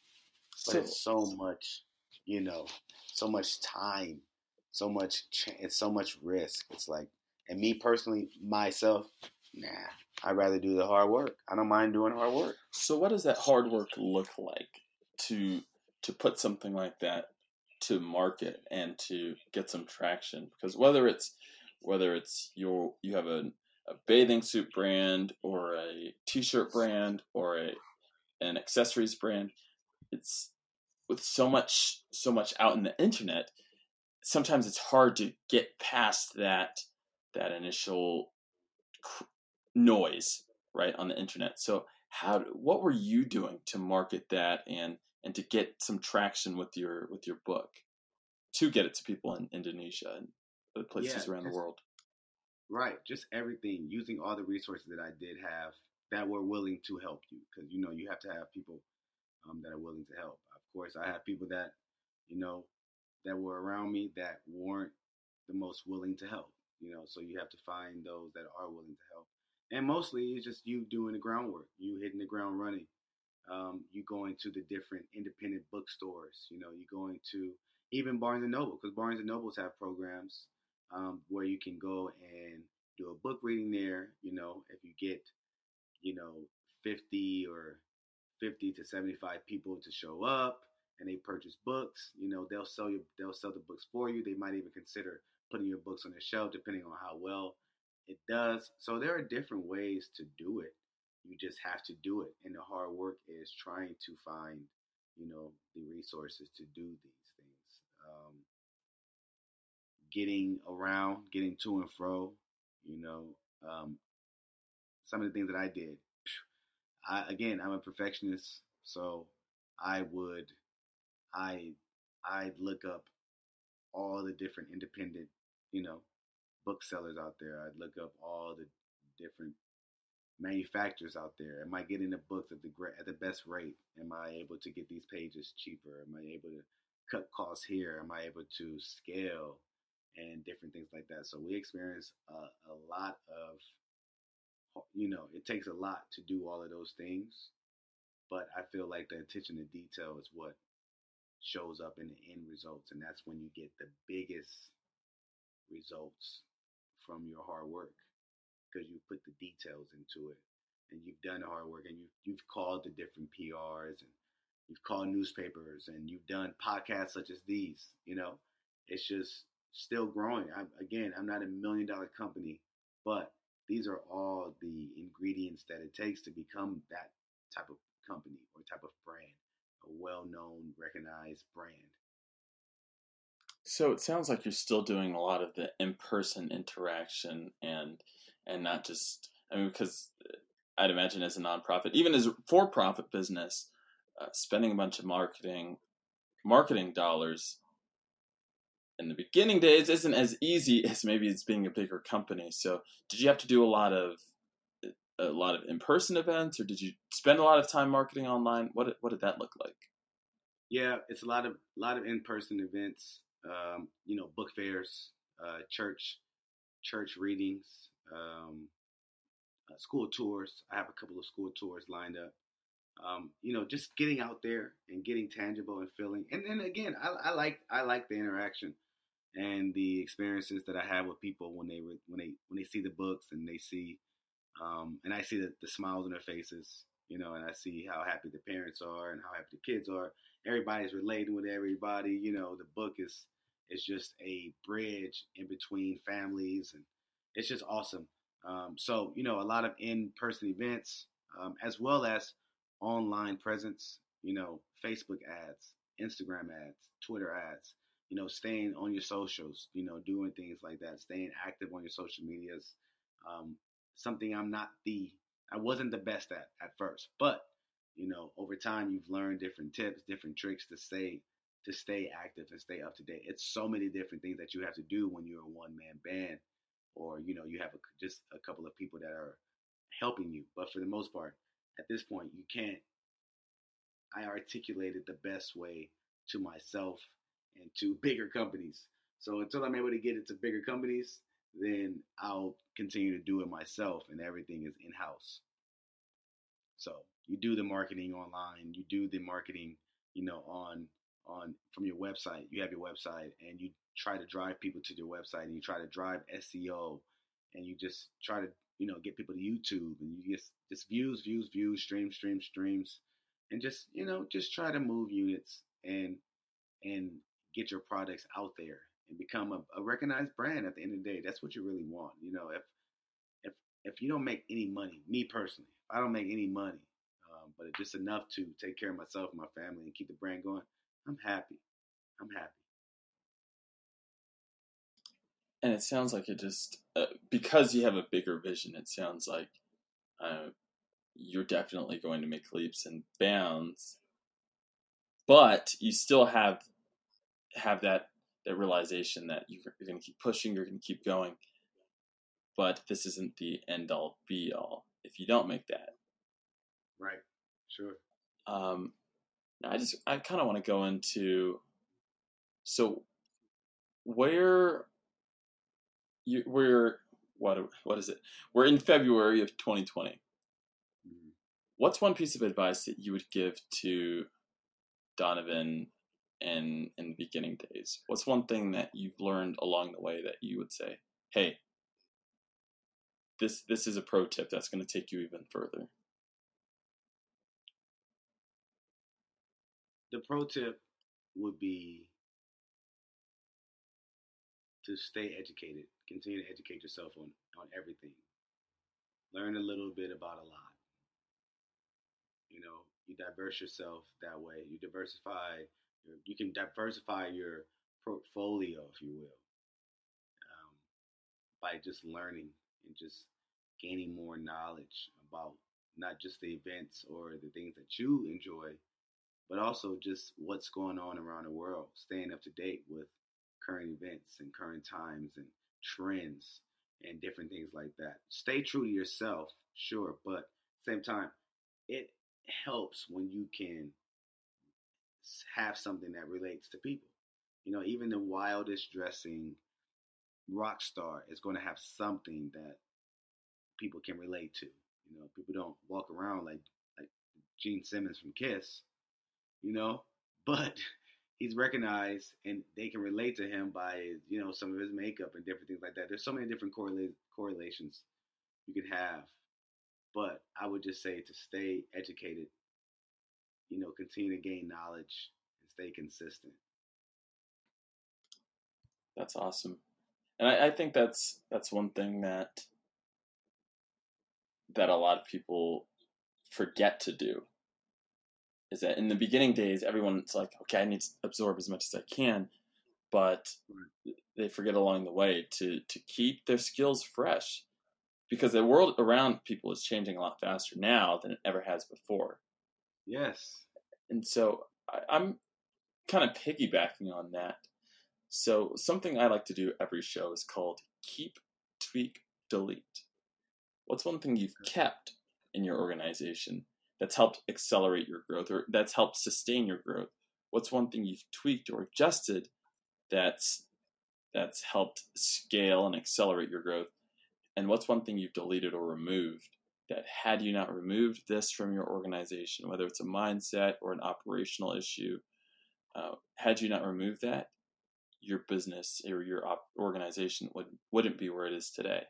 But so, it's so much, you know, so much time, so much, it's so much risk. It's like, and me personally, myself, nah, I'd rather do the hard work. I don't mind doing hard work. So what does that hard work look like to to put something like that to market and to get some traction? Because whether it's whether it's your you have a, a bathing suit brand or a t-shirt brand or a an accessories brand, it's with so much so much out in the internet, sometimes it's hard to get past that that initial noise right on the internet. So how what were you doing to market that and and to get some traction with your with your book to get it to people in Indonesia and other places yeah, around just, the world? Right, just everything using all the resources that I did have that were willing to help you because you know you have to have people um, that are willing to help. Of course, I have people that you know that were around me that weren't the most willing to help. You know, so you have to find those that are willing to help and mostly it's just you doing the groundwork, you hitting the ground running. Um, you going to the different independent bookstores. You know, you going to even Barnes and Noble because Barnes and Nobles have programs um, where you can go and do a book reading there. You know, if you get, you know, 50 or 50 to 75 people to show up and they purchase books, you know, they'll sell you, they'll sell the books for you. They might even consider putting your books on the shelf, depending on how well it does. So there are different ways to do it. You just have to do it. And the hard work is trying to find, you know, the resources to do these things. Um, getting around, getting to and fro, you know, um, some of the things that I did. I, again, I'm a perfectionist, so I would, I, I'd look up all the different independent, you know, booksellers out there. I'd look up all the different manufacturers out there. Am I getting the books at the at the best rate? Am I able to get these pages cheaper? Am I able to cut costs here? Am I able to scale and different things like that? So we experience a, a lot of, you know, it takes a lot to do all of those things. But I feel like the attention to detail is what shows up in the end results, and that's when you get the biggest results from your hard work because you put the details into it and you've done the hard work and you you've called the different PRs and you've called newspapers and you've done podcasts such as these. You know, it's just still growing. I'm, again, I'm not a million dollar company, but these are all the ingredients that it takes to become that type of company or type of brand, a well known, recognized brand. So it sounds like you're still doing a lot of the in person interaction and and not just I mean because uh, I'd imagine as a nonprofit, even as a for profit business, uh, spending a bunch of marketing marketing dollars in the beginning days isn't as easy [laughs] as maybe it's being a bigger company. So did you have to do a lot of a lot of in person events, or did you spend a lot of time marketing online? What what did that look like? Yeah, it's a lot of a lot of in person events. Um, you know, book fairs, uh, church church readings, um, uh, school tours. I have a couple of school tours lined up. Um, you know, just getting out there and getting tangible and feeling. And then again, I, I, like I like the interaction and the experiences that I have with people when they when they when they see the books and they see um, and I see the, the smiles on their faces. You know, and I see how happy the parents are and how happy the kids are. Everybody's relating with everybody. You know, the book is is just a bridge in between families and it's just awesome. Um, so you know, a lot of in-person events um, as well as online presence. You know, Facebook ads, Instagram ads, Twitter ads. You know, staying on your socials. You know, doing things like that. Staying active on your social medias. Um, something I'm not the I wasn't the best at at first, but you know, over time you've learned different tips, different tricks to stay to stay active and stay up to date. It's so many different things that you have to do when you're a one man band or you know you have a, just a couple of people that are helping you. But for the most part, at this point, you can't. I articulated the best way to myself and to bigger companies. So until I'm able to get into bigger companies, then I'll continue to do it myself, and everything is in house. So you do the marketing online, you do the marketing, you know, on on from your website. You have your website, and you try to drive people to your website and you try to drive SEO and you just try to you know get people to YouTube and you just just views views views streams streams streams and just you know just try to move units and and get your products out there and become a, a recognized brand at the end of the day. That's what you really want you know if if if you don't make any money me personally I don't make any money um, but it's just enough to take care of myself and my family and keep the brand going I'm happy. I'm happy. And it sounds like it just uh, because you have a bigger vision it sounds like uh, you're definitely going to make leaps and bounds but you still have have that that realization that you're, you're going to keep pushing you're going to keep going but this isn't the end all be all if you don't make that right sure um i just i kind of want to go into so where you, we're what what is it? We're in February of 2020. Mm-hmm. What's one piece of advice that you would give to Donovan in in the beginning days? What's one thing that you've learned along the way that you would say, "Hey, this this is a pro tip that's going to take you even further? The pro tip would be to stay educated. Continue to educate yourself on, on everything. Learn a little bit about a lot. You know, you diverse yourself that way. You diversify. You can diversify your portfolio, if you will, um, by just learning and just gaining more knowledge about not just the events or the things that you enjoy, but also just what's going on around the world, staying up to date with current events and current times and trends and different things like that. Stay true to yourself, sure, but same time, it helps when you can have something that relates to people. You know, even the wildest dressing rock star is going to have something that people can relate to. You know, people don't walk around like like Gene Simmons from Kiss, you know, [laughs] but he's recognized and they can relate to him by you know some of his makeup and different things like that. There's so many different correla- correlations you could have, but I would just say to stay educated, you know, continue to gain knowledge and stay consistent. That's awesome, and I, I think that's that's one thing that that a lot of people forget to do is that in the beginning days, everyone's like, okay, I need to absorb as much as I can, but they forget along the way to to keep their skills fresh, because the world around people is changing a lot faster now than it ever has before. Yes, and so I, I'm kind of piggybacking on that. So something I like to do every show is called keep, tweak, delete. What's one thing you've kept in your organization that's helped accelerate your growth or that's helped sustain your growth? What's one thing you've tweaked or adjusted that's that's helped scale and accelerate your growth? And what's one thing you've deleted or removed that had you not removed this from your organization, whether it's a mindset or an operational issue, uh, had you not removed that, your business or your op- organization would wouldn't be where it is today.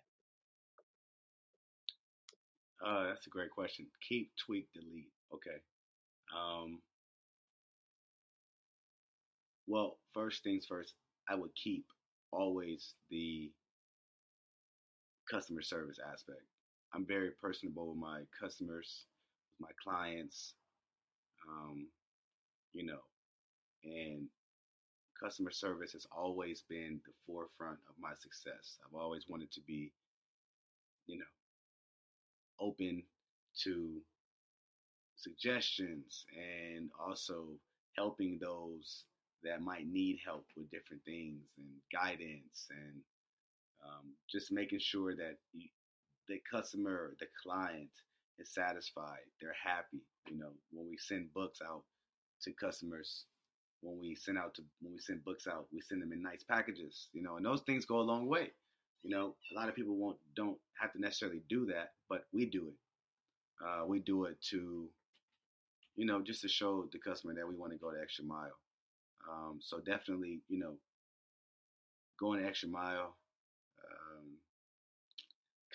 Uh, that's a great question. Keep, tweak, delete. Okay. Um, well, first things first, I would keep always the customer service aspect. I'm very personable with my customers, my clients, um, you know, and customer service has always been the forefront of my success. I've always wanted to be, you know, open to suggestions and also helping those that might need help with different things and guidance and um, just making sure that the customer, the client is satisfied, they're happy. You know, when we send books out to customers, when we send out to when we send books out, we send them in nice packages. You know, and those things go a long way. You know, a lot of people won't don't have to necessarily do that, but we do it. Uh, we do it to, you know, just to show the customer that we want to go the extra mile. Um, so definitely, you know, going the extra mile,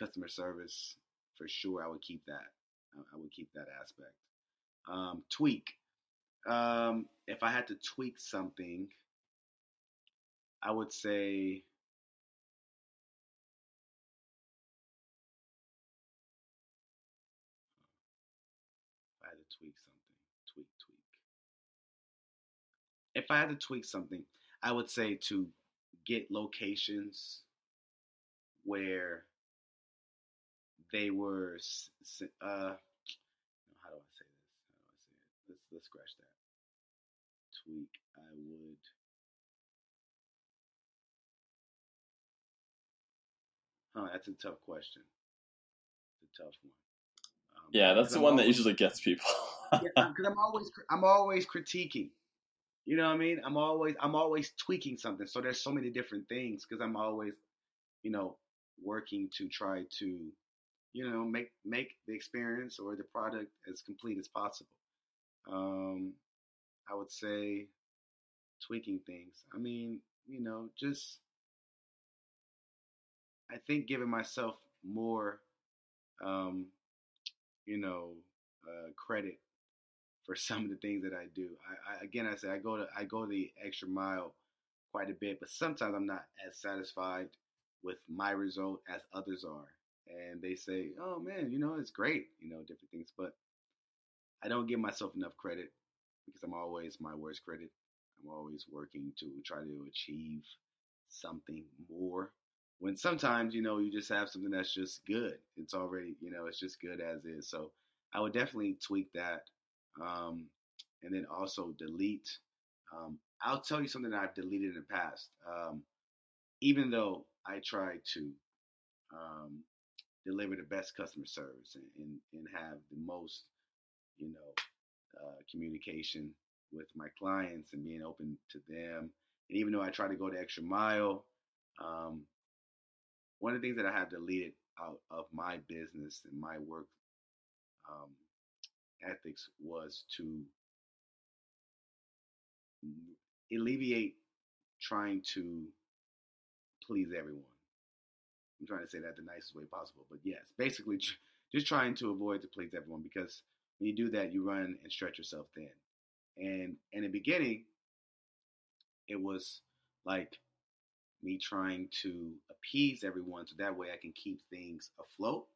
customer service for sure. I would keep that. I would keep that aspect. Um, tweak. Um, if I had to tweak something, I would say if I had to tweak something. Tweak, tweak. If I had to tweak something, I would say to get locations where they were uh how do I say this? How do I say it? Let's let's scratch that. Tweak. I would Huh, that's a tough question. It's a tough one. Yeah, that's the I'm one always, that usually gets people. yeah, because I'm always I'm always critiquing. You know what I mean? I'm always I'm always tweaking something. So there's so many different things because I'm always, you know, working to try to, you know, make make the experience or the product as complete as possible. Um, I would say tweaking things. I mean, you know, just I think giving myself more, um, you know, uh, credit for [laughs] some of the things that I do. I, I again, I say I go to I go the extra mile quite a bit, but sometimes I'm not as satisfied with my result as others are. And they say, "Oh man, you know, it's great," you know, different things, but I don't give myself enough credit because I'm always my worst credit. I'm always working to try to achieve something more. When sometimes, you know, you just have something that's just good. It's already, you know, it's just good as is. So I would definitely tweak that. Um, and then also delete. Um, I'll tell you something that I've deleted in the past. Um, even though I try to um, deliver the best customer service and, and, and have the most, you know, uh, communication with my clients and being open to them. And even though I try to go the extra mile, um, one of the things that I have deleted out of my business and my work um, ethics was to alleviate trying to please everyone. I'm trying to say that the nicest way possible, but yes, basically just trying to avoid to please everyone because when you do that, you run and stretch yourself thin. And in the beginning, it was like me trying to appease everyone so that way I can keep things afloat.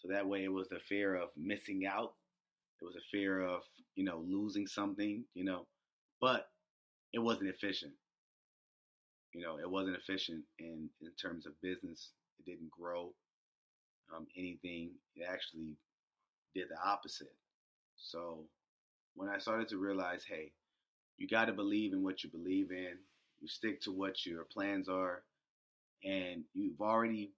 So that way it was the fear of missing out. It was a fear of, you know, losing something, you know, but it wasn't efficient. You know, it wasn't efficient in, in terms of business. It didn't grow um, anything. It actually did the opposite. So when I started to realize, hey, you got to believe in what you believe in. You stick to what your plans are, and you've already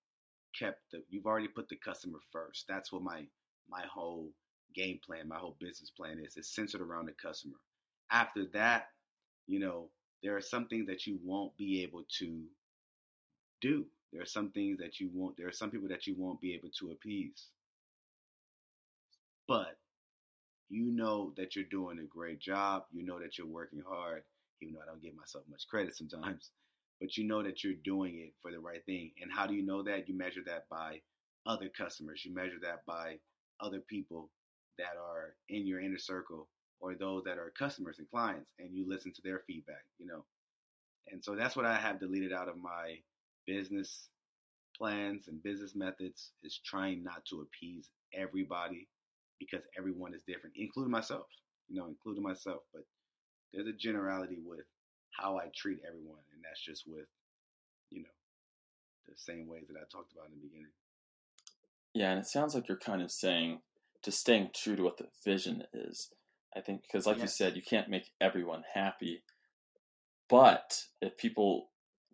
kept the, you've already put the customer first. That's what my my whole game plan, my whole business plan is. It's centered around the customer. After that, you know, there are some things that you won't be able to do. There are some things that you won't. There are some people that you won't be able to appease. But you know that you're doing a great job. You know that you're working hard, even though I don't give myself much credit sometimes. But you know that you're doing it for the right thing. And how do you know that? You measure that by other customers. You measure that by other people that are in your inner circle or those that are customers and clients and you listen to their feedback, you know. And so that's what I have deleted out of my business plans and business methods is trying not to appease everybody because everyone is different, including myself, you know, including myself. But there's a generality with how I treat everyone, and that's just with, you know, the same ways that I talked about in the beginning. Yeah, and it sounds like you're kind of saying just staying true to what the vision is. I think because, like yes. you said, you can't make everyone happy, but if people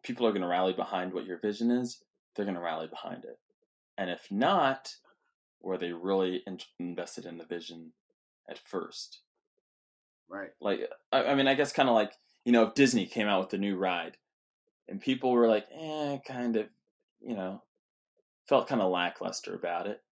people are going to rally behind what your vision is, they're going to rally behind it, and if not, were they really in- invested in the vision at first? Right. Like, I, I mean, I guess kind of like you know, if Disney came out with a new ride, and people were like, eh, kind of, you know, felt kind of lackluster about it.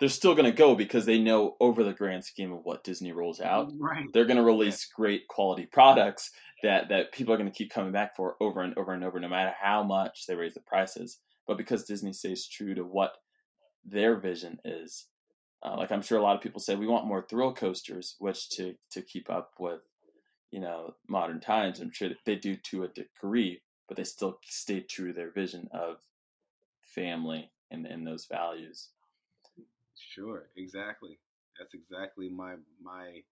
They're still going to go because they know over the grand scheme of what Disney rolls out, right. they're going to release great quality products that that people are going to keep coming back for over and over and over, no matter how much they raise the prices. But because Disney stays true to what their vision is. Uh, like I'm sure a lot of people say, we want more thrill coasters, which to to keep up with, you know, modern times. I'm sure they do to a degree, but they still stay true to their vision of family and, and those values. Sure, exactly. That's exactly my my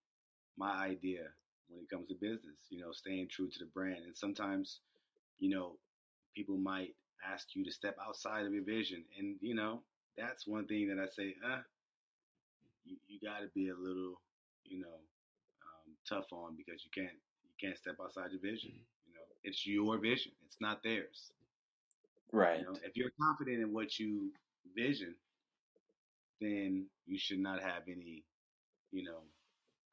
my idea when it comes to business. You know, staying true to the brand, and sometimes, you know, people might ask you to step outside of your vision, and you know, that's one thing that I say, uh, you, you got to be a little, you know, um, tough on because you can't you can't step outside your vision. You know, it's your vision. It's not theirs. Right. You know, if you're confident in what you vision, then you should not have any, you know,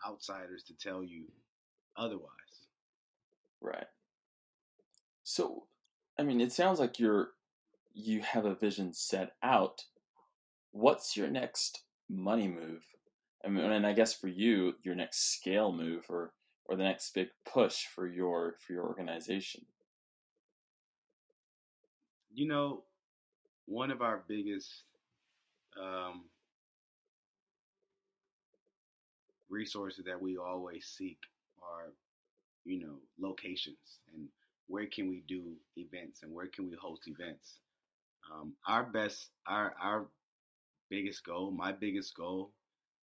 outsiders to tell you otherwise. Right. So, I mean, it sounds like you're you have a vision set out what's your next money move? I mean, and I guess for you, your next scale move or or the next big push for your for your organization. You know, one of our biggest um, resources that we always seek are, you know, locations and where can we do events and where can we host events. Um, our best, our our biggest goal, my biggest goal,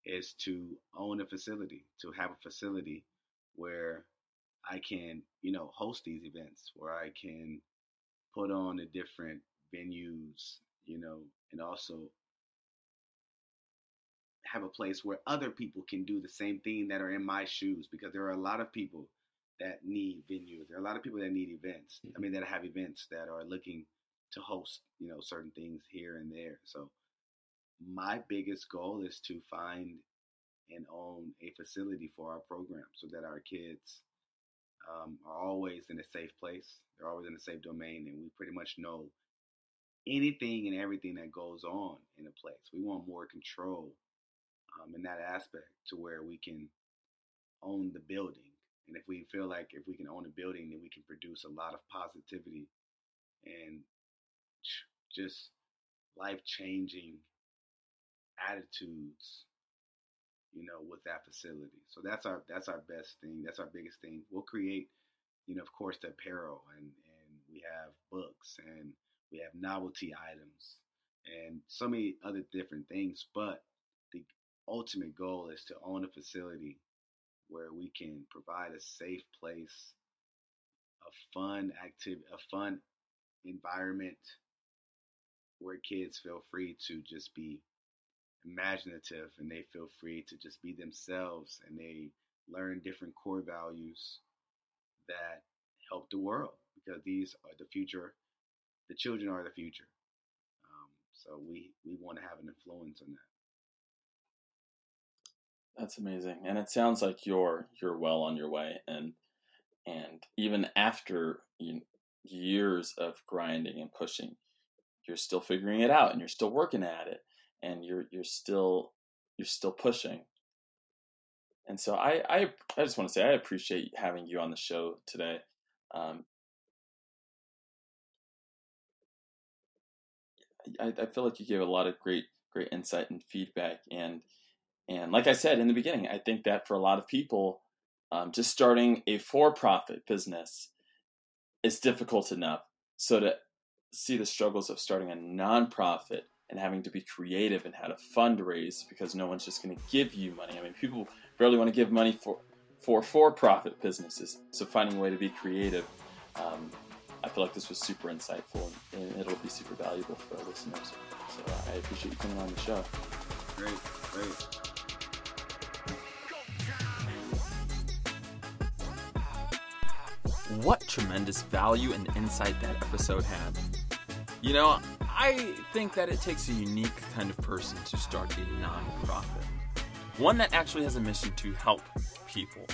is to own a facility, to have a facility where I can, you know, host these events, where I can put on the different venues, you know, and also have a place where other people can do the same thing that are in my shoes because there are a lot of people that need venues. There are a lot of people that need events. I mean, that have events that are looking to host, you know, certain things here and there. So my biggest goal is to find and own a facility for our program so that our kids um, are always in a safe place. They're always in a safe domain, and we pretty much know anything and everything that goes on in a place. We want more control um, in that aspect to where we can own the building. And if we feel like if we can own a building, then we can produce a lot of positivity and just life changing attitudes you know with that facility. So that's our that's our best thing. That's our biggest thing. We'll create you know of course the apparel and and we have books and we have novelty items and so many other different things but ultimate goal is to own a facility where we can provide a safe place a fun activity a fun environment where kids feel free to just be imaginative and they feel free to just be themselves and they learn different core values that help the world because these are the future the children are the future. Um, so we we want to have an influence on that that's amazing and it sounds like you're you're well on your way and and even after years of grinding and pushing you're still figuring it out and you're still working at it and you're you're still you're still pushing. And so I I, I just want to say I appreciate having you on the show today. Um, I, I feel like you gave a lot of great great insight and feedback and and like I said in the beginning, I think that for a lot of people, um, just starting a for-profit business is difficult enough. So to see the struggles of starting a nonprofit and having to be creative and how to fundraise because no one's just going to give you money. I mean, people barely want to give money for for for-profit businesses. So finding a way to be creative, um, I feel like this was super insightful and it'll be super valuable for our listeners. So uh, I appreciate you coming on the show. Great, great. What tremendous value and insight that episode had. You know, I think that it takes a unique kind of person to start a nonprofit. One that actually has a mission to help people.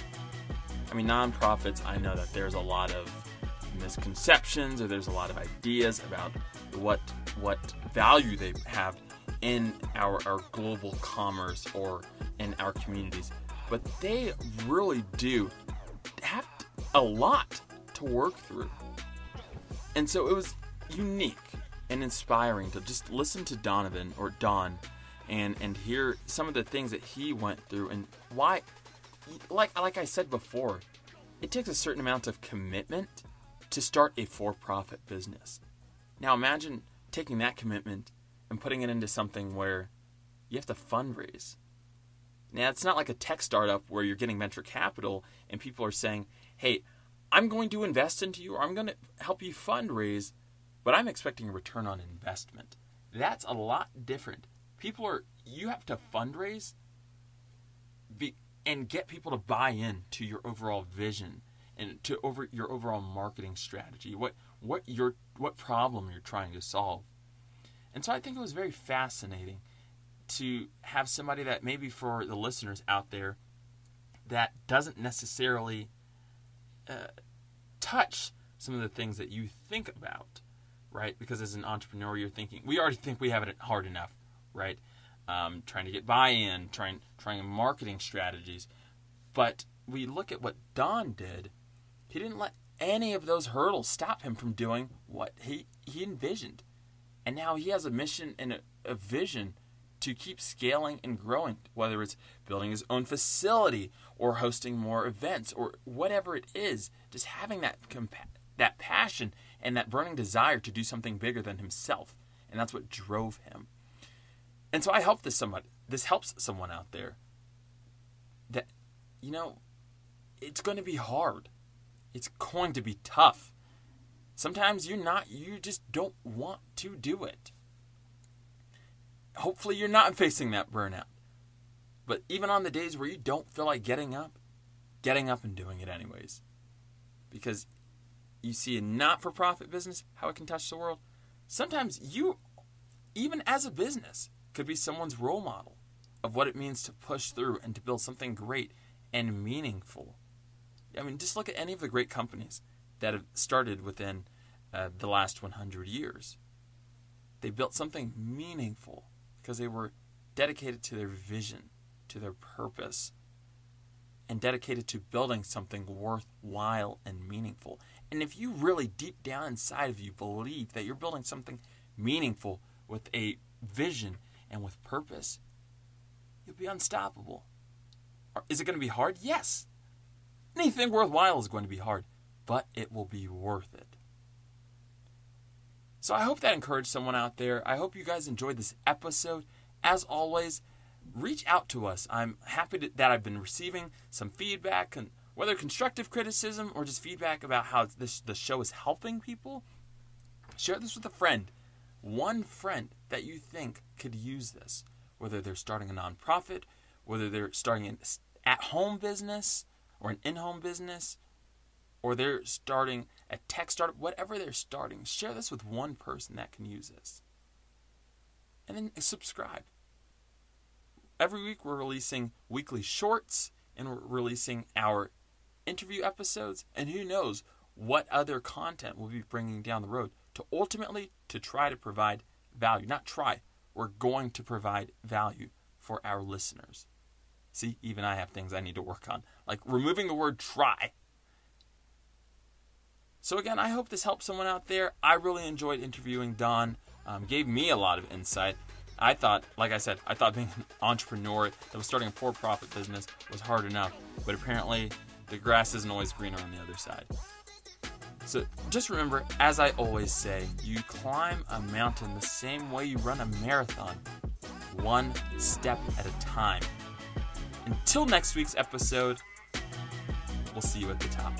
I mean, nonprofits, I know that there's a lot of misconceptions or there's a lot of ideas about what what value they have in our, our global commerce or in our communities. But they really do have a lot to work through. And so it was unique and inspiring to just listen to Donovan or Don and and hear some of the things that he went through and why like like I said before, it takes a certain amount of commitment to start a for-profit business. Now imagine taking that commitment and putting it into something where you have to fundraise. Now it's not like a tech startup where you're getting venture capital and people are saying, "Hey, I'm going to invest into you or I'm going to help you fundraise." but I'm expecting a return on investment. That's a lot different. People are, you have to fundraise be, and get people to buy in to your overall vision and to over your overall marketing strategy. What what your what problem you're trying to solve. And so I think it was very fascinating to have somebody that maybe for the listeners out there that doesn't necessarily uh, touch some of the things that you think about right? Because as an entrepreneur, you're thinking we already think we have it hard enough, right? Um, trying to get buy-in, trying trying marketing strategies, but we look at what Don did. He didn't let any of those hurdles stop him from doing what he he envisioned, and now he has a mission and a, a vision to keep scaling and growing, whether it's building his own facility or hosting more events or whatever it is, just having that compa- that passion and that burning desire to do something bigger than himself. And that's what drove him. And so I hope this somebody this helps someone out there that you know it's going to be hard. It's going to be tough. Sometimes you're not you just don't want to do it. Hopefully you're not facing that burnout. But even on the days where you don't feel like getting up, getting up and doing it anyways. Because you see a not for profit business, how it can touch the world. Sometimes you, even as a business, could be someone's role model of what it means to push through and to build something great and meaningful. I mean, just look at any of the great companies that have started within uh, the last 100 years. They built something meaningful because they were dedicated to their vision, to their purpose, and dedicated to building something worthwhile and meaningful. And if you really deep down inside of you believe that you're building something meaningful with a vision and with purpose, you'll be unstoppable. Is it going to be hard? Yes. Anything worthwhile is going to be hard, but it will be worth it. So I hope that encouraged someone out there. I hope you guys enjoyed this episode. As always, reach out to us. I'm happy to, that I've been receiving some feedback and whether constructive criticism or just feedback about how this the show is helping people, share this with a friend. One friend that you think could use this, whether they're starting a nonprofit, whether they're starting an at home business or an in home business, or they're starting a tech startup, whatever they're starting, share this with one person that can use this. And then subscribe. Every week we're releasing weekly shorts and we're releasing our interview episodes, and who knows what other content we'll be bringing down the road to ultimately to try to provide value. Not try, we're going to provide value for our listeners. See, even I have things I need to work on, like removing the word try. So, again, I hope this helps someone out there. I really enjoyed interviewing Don, um, gave me a lot of insight. I thought, like I said, I thought being an [laughs] entrepreneur that was starting a for profit business was hard enough, but apparently the grass isn't always greener on the other side. So just remember, as I always say, you climb a mountain the same way you run a marathon, one step at a time. Until next week's episode, we'll see you at the top.